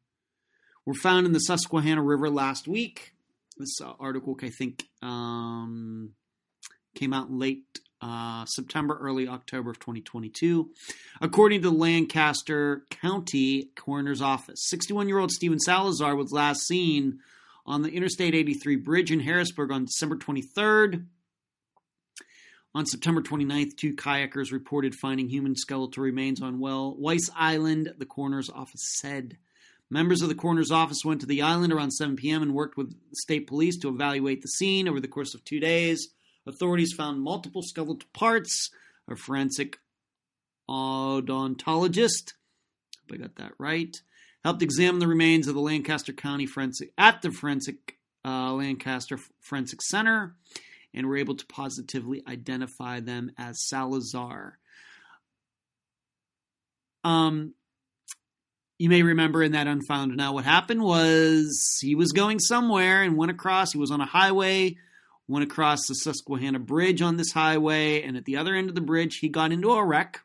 were found in the Susquehanna River last week. This uh, article, I think, um, came out late uh, September, early October of 2022. According to the Lancaster County Coroner's Office, 61 year old Stephen Salazar was last seen on the Interstate 83 bridge in Harrisburg on December 23rd. On September 29th, two kayakers reported finding human skeletal remains on well Weiss Island, the coroner's office said. Members of the coroner's office went to the island around 7 p.m. and worked with state police to evaluate the scene over the course of two days. Authorities found multiple skeletal parts. A forensic odontologist, hope I got that right, helped examine the remains of the Lancaster County forensic at the forensic uh, Lancaster Forensic Center, and were able to positively identify them as Salazar. Um, you may remember in that Unfound Now what happened was he was going somewhere and went across, he was on a highway, went across the Susquehanna Bridge on this highway, and at the other end of the bridge, he got into a wreck.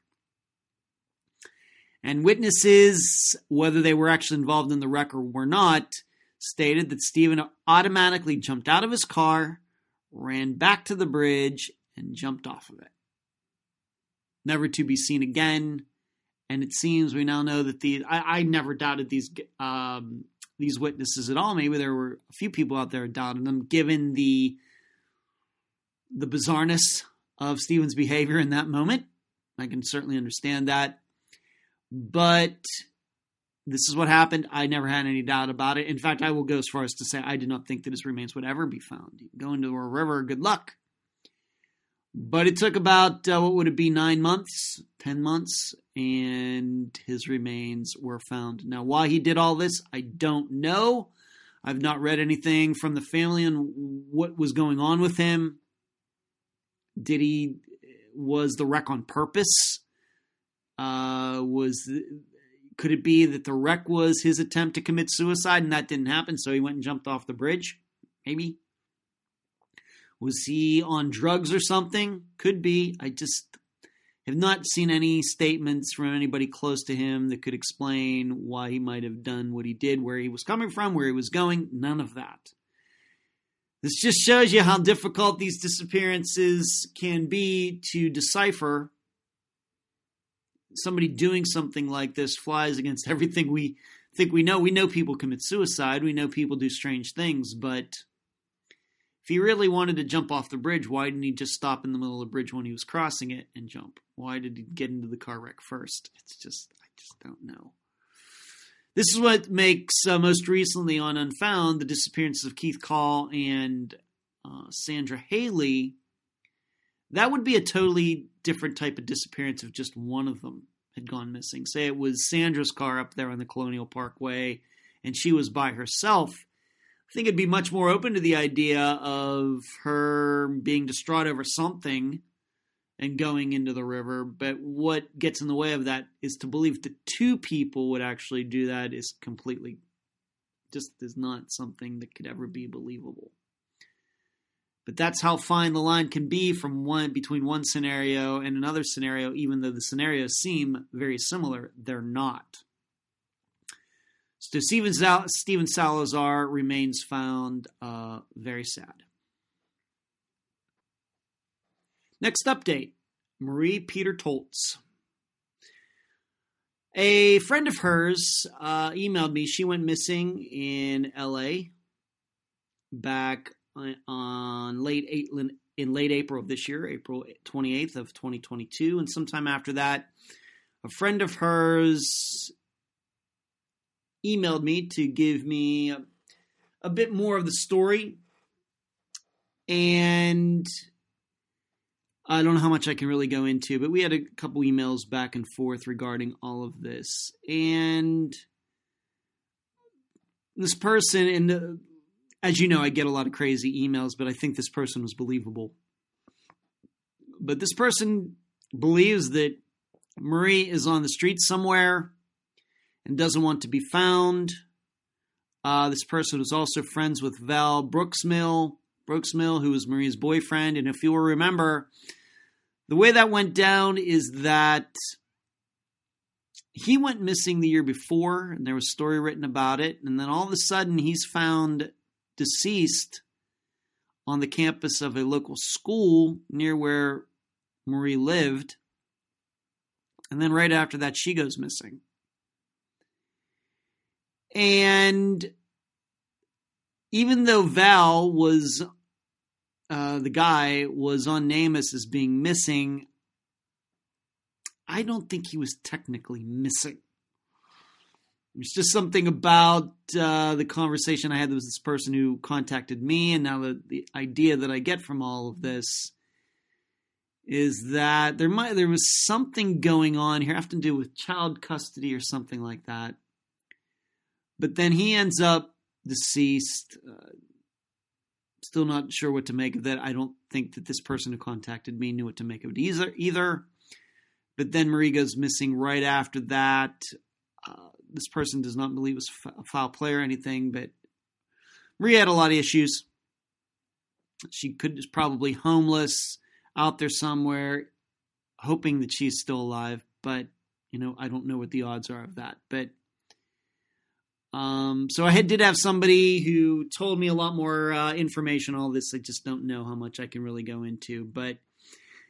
And witnesses, whether they were actually involved in the wreck or were not, stated that Stephen automatically jumped out of his car, ran back to the bridge, and jumped off of it. Never to be seen again and it seems we now know that the I, I never doubted these um, these witnesses at all. Maybe there were a few people out there doubting them, given the the bizarreness of Stephen's behavior in that moment. I can certainly understand that, but this is what happened. I never had any doubt about it. In fact, I will go as far as to say I did not think that his remains would ever be found. Go into a river, good luck. But it took about, uh, what would it be, nine months, 10 months, and his remains were found. Now, why he did all this, I don't know. I've not read anything from the family on what was going on with him. Did he, was the wreck on purpose? Uh, was, could it be that the wreck was his attempt to commit suicide and that didn't happen, so he went and jumped off the bridge? Maybe. Was he on drugs or something? Could be. I just have not seen any statements from anybody close to him that could explain why he might have done what he did, where he was coming from, where he was going. None of that. This just shows you how difficult these disappearances can be to decipher. Somebody doing something like this flies against everything we think we know. We know people commit suicide, we know people do strange things, but if he really wanted to jump off the bridge, why didn't he just stop in the middle of the bridge when he was crossing it and jump? Why did he get into the car wreck first? It's just, I just don't know. This is what makes uh, most recently on Unfound the disappearances of Keith Call and uh, Sandra Haley. That would be a totally different type of disappearance if just one of them had gone missing. Say it was Sandra's car up there on the Colonial Parkway and she was by herself I think it'd be much more open to the idea of her being distraught over something and going into the river. But what gets in the way of that is to believe that two people would actually do that is completely just is not something that could ever be believable. But that's how fine the line can be from one between one scenario and another scenario, even though the scenarios seem very similar, they're not. So Stephen, Sal- Salazar remains found uh, very sad. Next update Marie Peter Toltz. A friend of hers uh, emailed me. She went missing in LA back on late eight, in late April of this year, April 28th of 2022, and sometime after that, a friend of hers emailed me to give me a, a bit more of the story. And I don't know how much I can really go into, but we had a couple emails back and forth regarding all of this. And this person, and as you know, I get a lot of crazy emails, but I think this person was believable. But this person believes that Marie is on the street somewhere and doesn't want to be found. Uh, this person was also friends with Val Brooksmill, Brooksmill, who was Marie's boyfriend. And if you will remember, the way that went down is that he went missing the year before, and there was a story written about it. And then all of a sudden, he's found deceased on the campus of a local school near where Marie lived. And then right after that, she goes missing. And even though Val was uh, the guy was on NamUs as being missing, I don't think he was technically missing. It's just something about uh, the conversation I had with this person who contacted me, and now the, the idea that I get from all of this is that there might there was something going on here, having to do with child custody or something like that. But then he ends up deceased. Uh, still not sure what to make of that. I don't think that this person who contacted me knew what to make of it either. either. But then Marie goes missing right after that. Uh, this person does not believe was a foul play or anything, but Marie had a lot of issues. She could is probably homeless out there somewhere, hoping that she's still alive. But you know, I don't know what the odds are of that. But um, so I had, did have somebody who told me a lot more uh, information. All this I just don't know how much I can really go into. But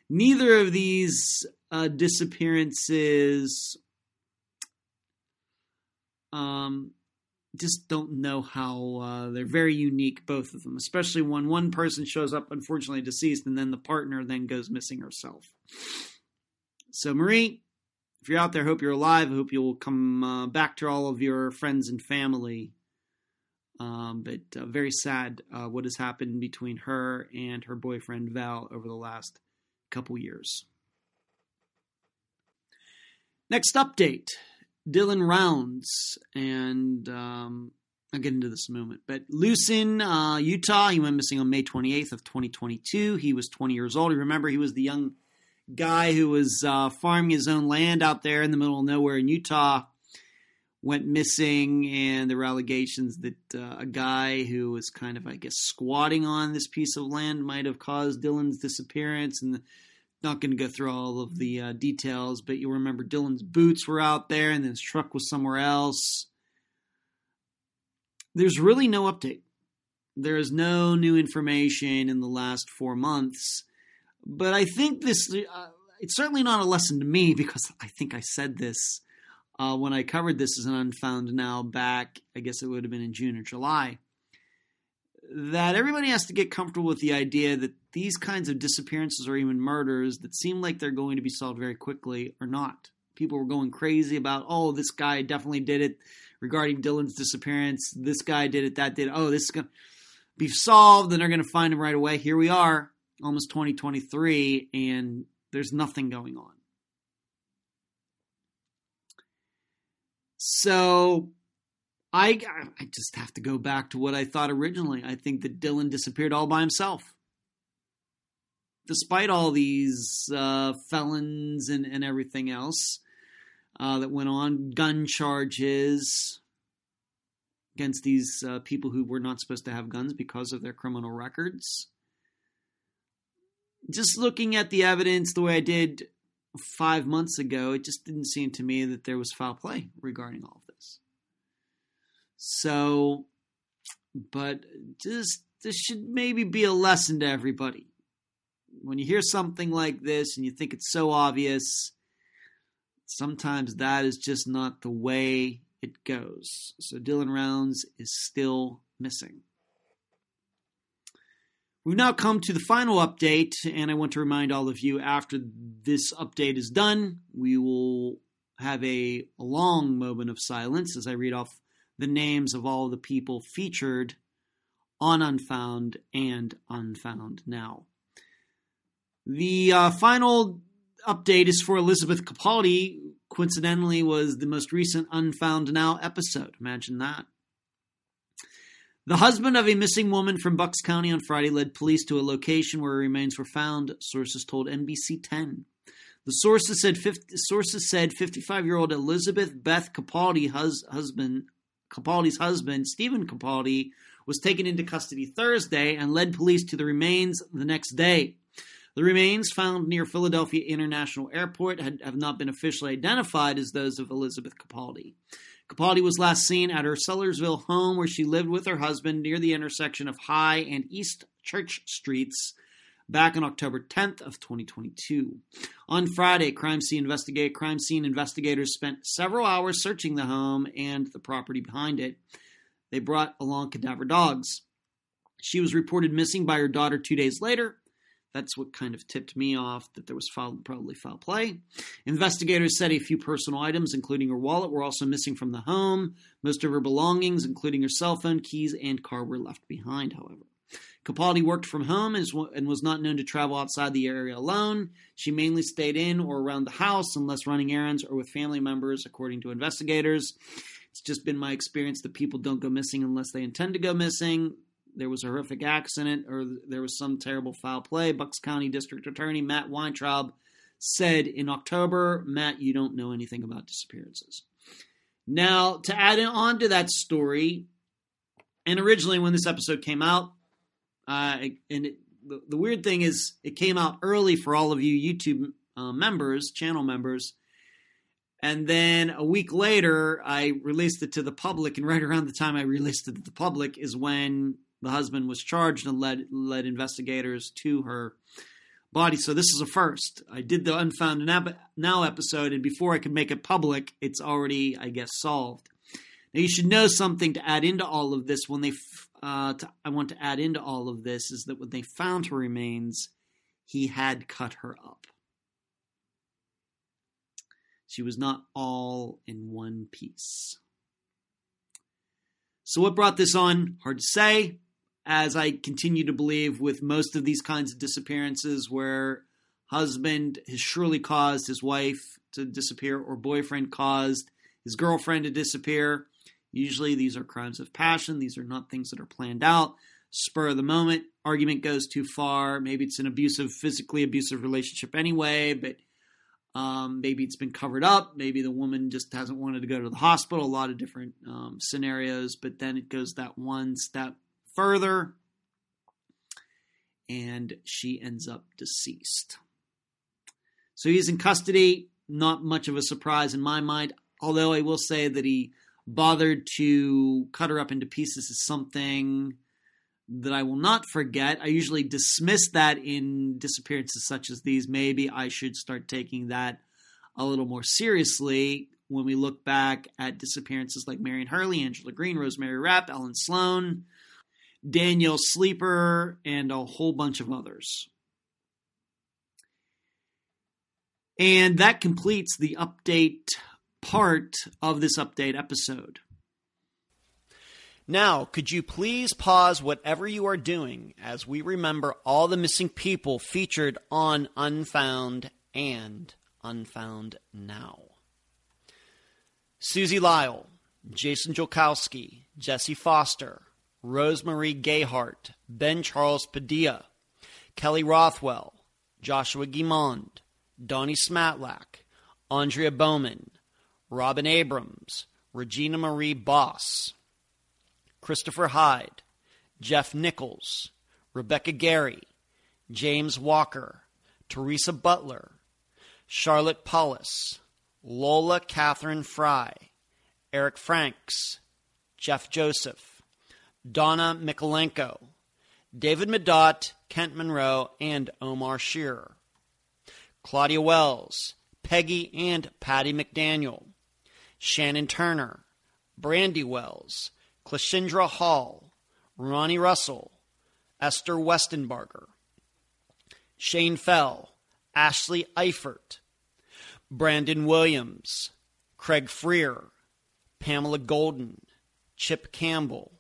neither of these uh, disappearances, um, just don't know how uh, they're very unique. Both of them, especially when one person shows up unfortunately deceased, and then the partner then goes missing herself. So Marie, if you're out there, hope you're alive. I hope you'll come uh, back to all of your friends and family. Um, but uh, very sad uh, what has happened between her and her boyfriend Val over the last couple years. Next update Dylan Rounds, and um, I'll get into this in a moment. But Lucin, uh, Utah, he went missing on May 28th of 2022. He was 20 years old. You remember he was the young guy who was uh, farming his own land out there in the middle of nowhere in Utah went missing, and there were allegations that uh, a guy who was kind of, I guess, squatting on this piece of land might have caused Dylan's disappearance. And not going to go through all of the uh, details, but you remember Dylan's boots were out there, and then his truck was somewhere else. There's really no update. There is no new information in the last four months, but I think this. Uh, it's certainly not a lesson to me because I think I said this uh, when I covered this as an unfound now back, I guess it would have been in June or July, that everybody has to get comfortable with the idea that these kinds of disappearances or even murders that seem like they're going to be solved very quickly are not. People were going crazy about, oh, this guy definitely did it regarding Dylan's disappearance. This guy did it, that did it. Oh, this is going to be solved and they're going to find him right away. Here we are, almost 2023, and there's nothing going on. So I I just have to go back to what I thought originally. I think that Dylan disappeared all by himself. Despite all these uh, felons and, and everything else uh, that went on, gun charges against these uh, people who were not supposed to have guns because of their criminal records. Just looking at the evidence the way I did five months ago, it just didn't seem to me that there was foul play regarding all of. So, but just this should maybe be a lesson to everybody. When you hear something like this and you think it's so obvious, sometimes that is just not the way it goes. So Dylan Rounds is still missing. We've now come to the final update, and I want to remind all of you after this update is done, we will have a long moment of silence as I read off the names of all the people featured on Unfound and Unfound Now. The uh, final update is for Elizabeth Capaldi. Coincidentally, was the most recent Unfound Now episode. Imagine that. The husband of a missing woman from Bucks County on Friday led police to a location where remains were found, sources told NBC 10. The sources said 50, sources said 55-year-old Elizabeth Beth Capaldi hus, husband Capaldi's husband Stephen Capaldi was taken into custody Thursday and led police to the remains the next day. The remains found near Philadelphia International Airport had, have not been officially identified as those of Elizabeth Capaldi. Capaldi was last seen at her Sellersville home where she lived with her husband near the intersection of High and East Church Streets back on October 10th of 2022. On Friday, crime scene investigate crime scene investigators spent several hours searching the home and the property behind it. They brought along cadaver dogs. She was reported missing by her daughter 2 days later that's what kind of tipped me off that there was foul, probably foul play. Investigators said a few personal items, including her wallet, were also missing from the home. Most of her belongings, including her cell phone, keys, and car, were left behind, however. Capaldi worked from home and was not known to travel outside the area alone. She mainly stayed in or around the house unless running errands or with family members, according to investigators. It's just been my experience that people don't go missing unless they intend to go missing there was a horrific accident or there was some terrible foul play. Bucks County District Attorney Matt Weintraub said in October, Matt, you don't know anything about disappearances. Now, to add on to that story, and originally when this episode came out, uh, and it, the, the, weird thing is it came out early for all of you YouTube uh, members, channel members. And then a week later, I released it to the public. And right around the time I released it to the public is when the husband was charged and led led investigators to her body. So this is a first. I did the Unfound Now episode, and before I could make it public, it's already, I guess, solved. Now you should know something to add into all of this. When they, uh, to, I want to add into all of this is that when they found her remains, he had cut her up. She was not all in one piece. So, what brought this on? Hard to say as I continue to believe with most of these kinds of disappearances where husband has surely caused his wife to disappear or boyfriend caused his girlfriend to disappear. Usually these are crimes of passion. These are not things that are planned out. Spur of the moment, argument goes too far. Maybe it's an abusive, physically abusive relationship anyway, but Um, maybe it's been covered up. Maybe the woman just hasn't wanted to go to the hospital. A lot of different um, scenarios, but then it goes that one step further, and she ends up deceased. So he's in custody. Not much of a surprise in my mind, although I will say that he bothered to cut her up into pieces is something that I will not forget. I usually dismiss that in disappearances such as these. Maybe I should start taking that a little more seriously when we look back at disappearances like Marion Hurley, Angela Green, Rosemary Rapp, Ellen Sloan, Danielle Sleeper, and a whole bunch of others. And that completes the update part of this update episode. Now, could you please pause whatever you are doing as we remember all the missing people featured on Unfound and Unfound Now? Susie Lyall, Jason Jolkowski, Jesse Foster, Rosemarie Gayhart, Ben Charles Padilla, Kelly Rothwell, Joshua Guimond, Donnie Smatlack, Andrea Bowman, Robin Abrams, Regina Marie Boss, Christopher Hyde, Jeff Nichols, Rebecca Gary, James Walker, Teresa Butler, Charlotte Paulus, Lola Catherine Fry, Eric Franks, Jeff Joseph, Donna Mikolenko, David Medot, Kent Monroe, and Omar Shearer, Claudia Wells, Peggy and Patty McDaniel, Shannon Turner, Brandy Wells, Clashendra Hall, Ronnie Russell, Esther Westenbarger, Shane Fell, Ashley Eifert, Brandon Williams, Craig Freer, Pamela Golden, Chip Campbell,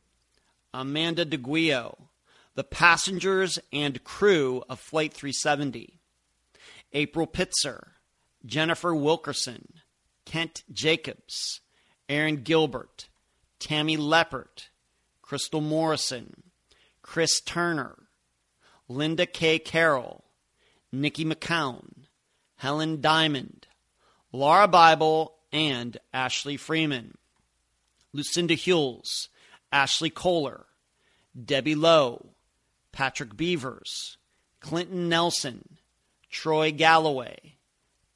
Amanda DeGuio, the passengers and crew of Flight 370, April Pitzer, Jennifer Wilkerson, Kent Jacobs, Aaron Gilbert, Tammy Leppert, Crystal Morrison, Chris Turner, Linda K. Carroll, Nikki McCown, Helen Diamond, Laura Bible, and Ashley Freeman, Lucinda Hewells, Ashley Kohler, Debbie Lowe, Patrick Beavers, Clinton Nelson, Troy Galloway,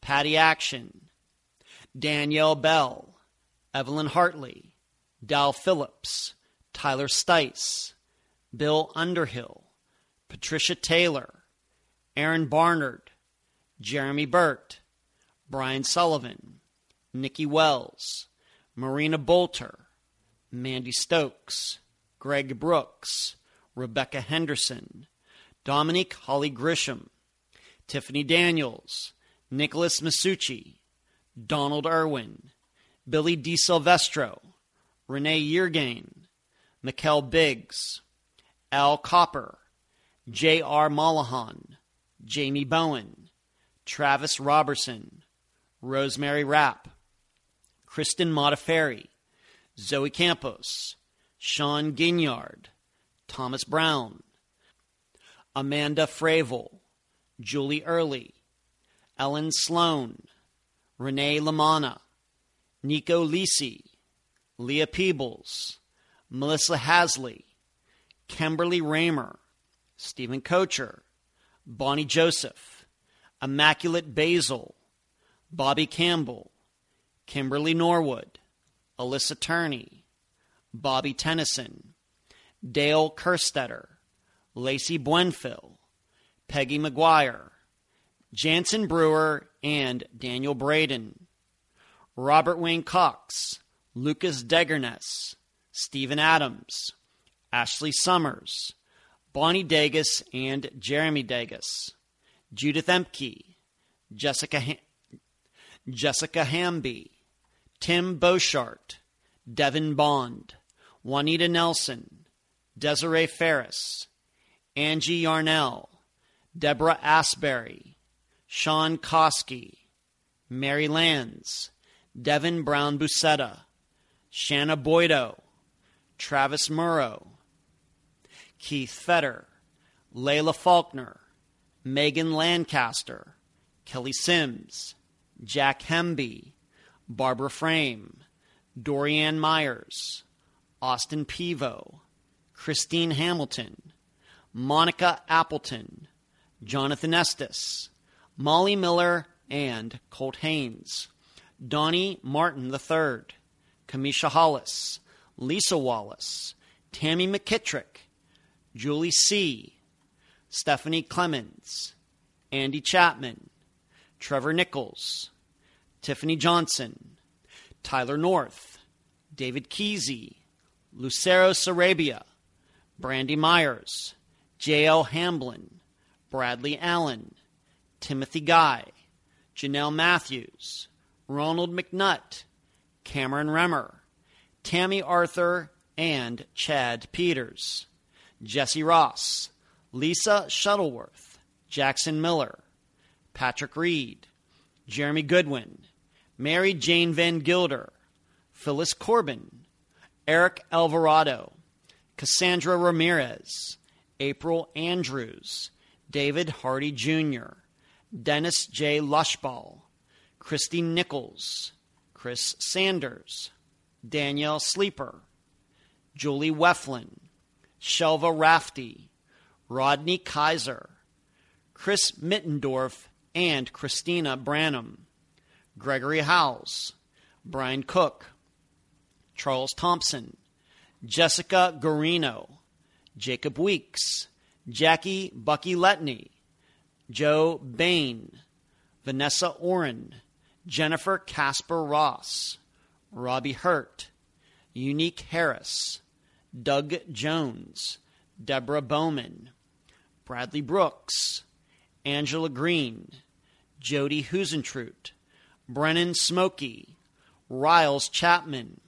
Patty Action, Danielle Bell, Evelyn Hartley, Dal Phillips, Tyler Stice, Bill Underhill, Patricia Taylor, Aaron Barnard, Jeremy Burt, Brian Sullivan, Nikki Wells, Marina Bolter, Mandy Stokes, Greg Brooks, Rebecca Henderson, Dominique Holly Grisham, Tiffany Daniels, Nicholas Masucci, Donald Irwin, Billy DiSilvestro, Renee Yeargain, Mikelle Biggs, Al Copper, J.R. Mollahan, Jamie Bowen, Travis Robertson, Rosemary Rapp, Kristen Modafferi, Zoe Campos, Sean Ginyard, Thomas Brown, Amanda Fravel, Julie Early, Ellen Sloan, Renee Lamana, Nico Lisi, Leah Peebles, Melissa Hasley, Kimberly Raymer, Steven Koecher, Bonnie Joseph, Immaculate Basil, Bobby Campbell, Kimberly Norwood, Alyssa Turney, Bobby Tennyson, Dale Kerstetter, Lacey Buenfil, Peggy McGuire, Jansen Brewer, and Daniel Braden, Robert Wayne Cox, Lucas Degerness, Stephen Adams, Ashley Summers, Bonnie Dagus and Jeremy Dagus, Judith Emke, Jessica, ha- Jessica Hamby, Tim Beauchart, Devin Bond, Juanita Nelson, Desiree Ferris, Angie Yarnell, Deborah Asbury, Sean Koski, Mary Lands, Devin Brown Busetta, Shanna Boydo, Travis Murrow, Keith Fetter, Layla Faulkner, Megan Lancaster, Kelly Sims, Jack Hemby, Barbara Frame, Dorianne Myers, Austin Pivo, Christine Hamilton, Monica Appleton, Jonathan Estes, Molly Miller, and Colt Haynes, Donnie Martin III, Kamisha Hollis, Lisa Wallace, Tammy McKittrick, Julie C., Stephanie Clemens, Andy Chapman, Trevor Nichols, Tiffany Johnson, Tyler North, David Kesey, Lucero Sarabia, Brandy Myers, J.L. Hamblin, Bradley Allen, Timothy Guy, Jonelle Matthews, Ronald McNutt, Cameron Remmer, Tammy Arthur, and Chad Peters, Jesse Ross, Lisa Shuttleworth, Jackson Miller, Patrick Reed, Jeremy Goodwin, Mary Jane Van Gilder, Phyllis Corbin, Eric Alvarado, Cassandra Ramirez, April Andrews, David Hardy Jr., Dennis J. Lushball, Christy Nichols, Chris Sanders, Danielle Sleeper, Julie Weflin, Shelva Rafty, Rodney Kaiser, Chris Mittendorf, and Christina Branham, Gregory Howells, Brian Cook, Charles Thompson, Jessica Garino, Jacob Weeks, Jackie Bucky Letney, Joe Bain, Vanessa Oren, Jennifer Casper Ross, Robbie Hurt, Unique Harris, Doug Jones, Deborah Bowman, Bradley Brooks, Angela Green, Jody Husentrut, Brennan Smokey, Riles Chapman,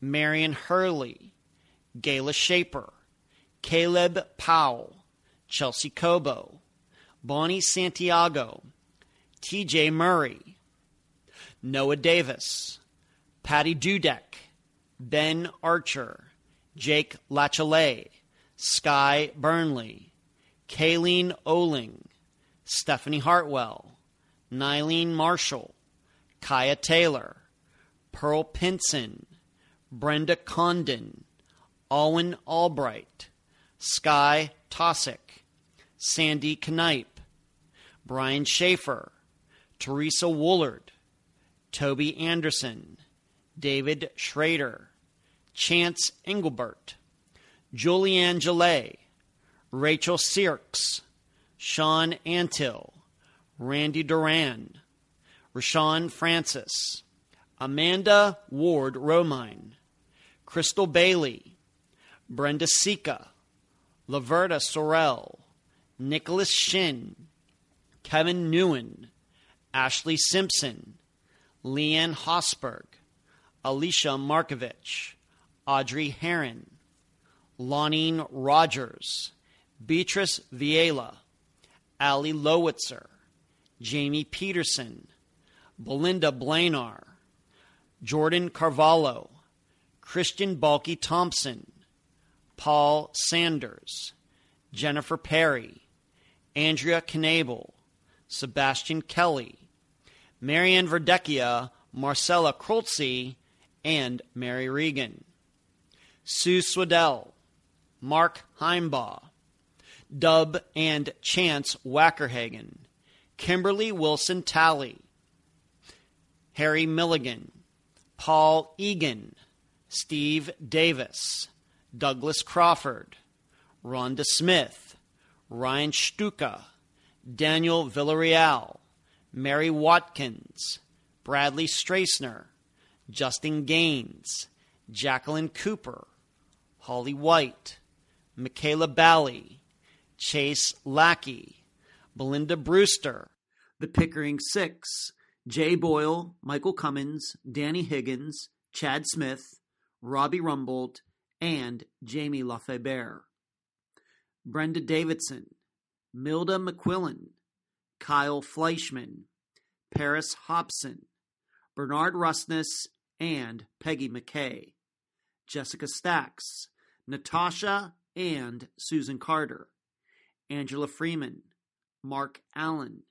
Marion Hurley, Gayla Shaper, Caleb Powell, Chelsea Cobo, Bonnie Santiago, TJ Murray, Noah Davis, Patty Dudek, Ben Archer, Jake Lachelet, Sky Burnley, Kayleen Oling, Stephanie Hartwell, Nylene Marshall, Kaya Taylor, Pearl Pinson, Brenda Condon, Owen Albright, Sky Tosick, Sandy Knipe, Brian Schaefer, Teresa Woolard, Toby Anderson, David Schrader, Chance Engelbert, Julianne Gillet, Rachel Sirks, Sean Antill, Randy Duran, Rashawn Francis, Amanda Ward Romine, Crystal Bailey, Brenda Sika, Laverta Sorrell, Nicholas Shin, Kevin Newen, Ashley Simpson, Leanne Hosberg, Alicia Markovich, Audrey Heron, Lonine Rogers, Beatrice Viela, Ali Lowitzer, Jamie Peterson, Belinda Blanar, Jordan Carvalho, Christian Balky Thompson, Paul Sanders, Jennifer Perry, Andrea Knabel, Sebastian Kelly, Marianne Verdecchia, Marcella Kroltze, and Mary Regan. Sue Swedell, Mark Heimbaugh, Dub and Chance Wackerhagen, Kimberly Wilson Talley, Harry Milligan, Paul Egan, Steve Davis, Douglas Crawford, Rhonda Smith, Ryan Stuka, Daniel Villarreal, Mary Watkins, Bradley Strassner, Justin Gaines, Jacqueline Cooper, Holly White, Michaela Bally, Chase Lackey, Belinda Brewster, The Pickering Six, Jay Boyle, Michael Cummins, Danny Higgins, Chad Smith, Robbie Rumbold, and Jamie Lafebert. Brenda Davidson, Milda McQuillan, Kyle Fleischman, Paris Hobson, Bernard Rustness, and Peggy McKay. Jessica Stacks, Natasha and Susan Carter, Angela Freeman, Mark Allen,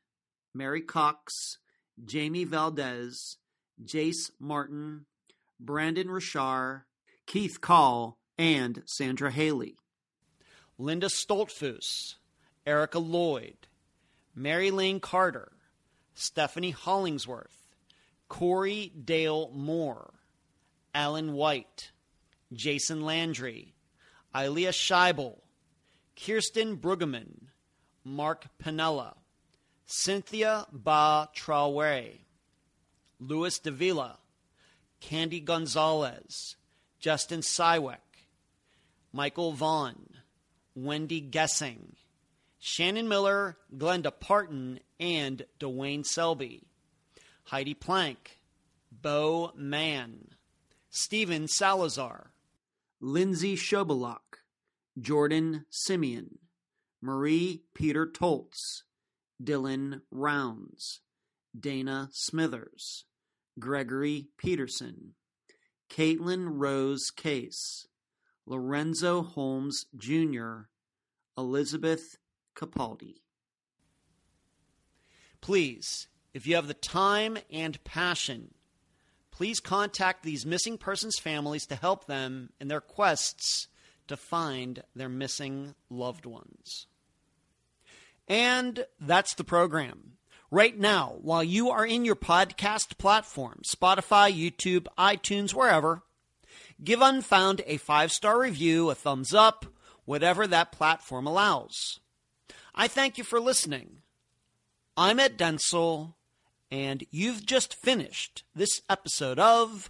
Mary Cox, Jamie Valdez, Jace Martin, Brandon Richard, Keith Call, and Sandra Haley. Linda Stoltzfoos, Erica Lloyd, Mary Lane Carter, Stephanie Hollingsworth, Corey Dale Moore, Alan White, Jason Landry, Ilea Scheibel, Kirsten Brueggemann, Mark Pinella, Cynthia Ba Traore, Louis Davila, Candy Gonzalez, Justin Sywick, Michael Vaughn, Wendy Gessing, Shannon Miller, Glenda Parton, and Dwayne Selby, Heidi Plank, Bo Mann, Stephen Salazar, Lindsay Shobalak, Jordan Simeon, Marie Peter Toltz, Dylan Rounds, Dana Smithers, Gregory Peterson, Caitlin Rose Case, Lorenzo Holmes Jr., Elizabeth Capaldi. Please, if you have the time and passion, please contact these missing persons' families to help them in their quests to find their missing loved ones. And that's the program. Right now, while you are in your podcast platform, Spotify, YouTube, iTunes, wherever, give Unfound a five star review, a thumbs up, whatever that platform allows. I thank you for listening. I'm Ed Dentzel, and you've just finished this episode of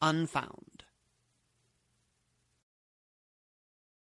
Unfound.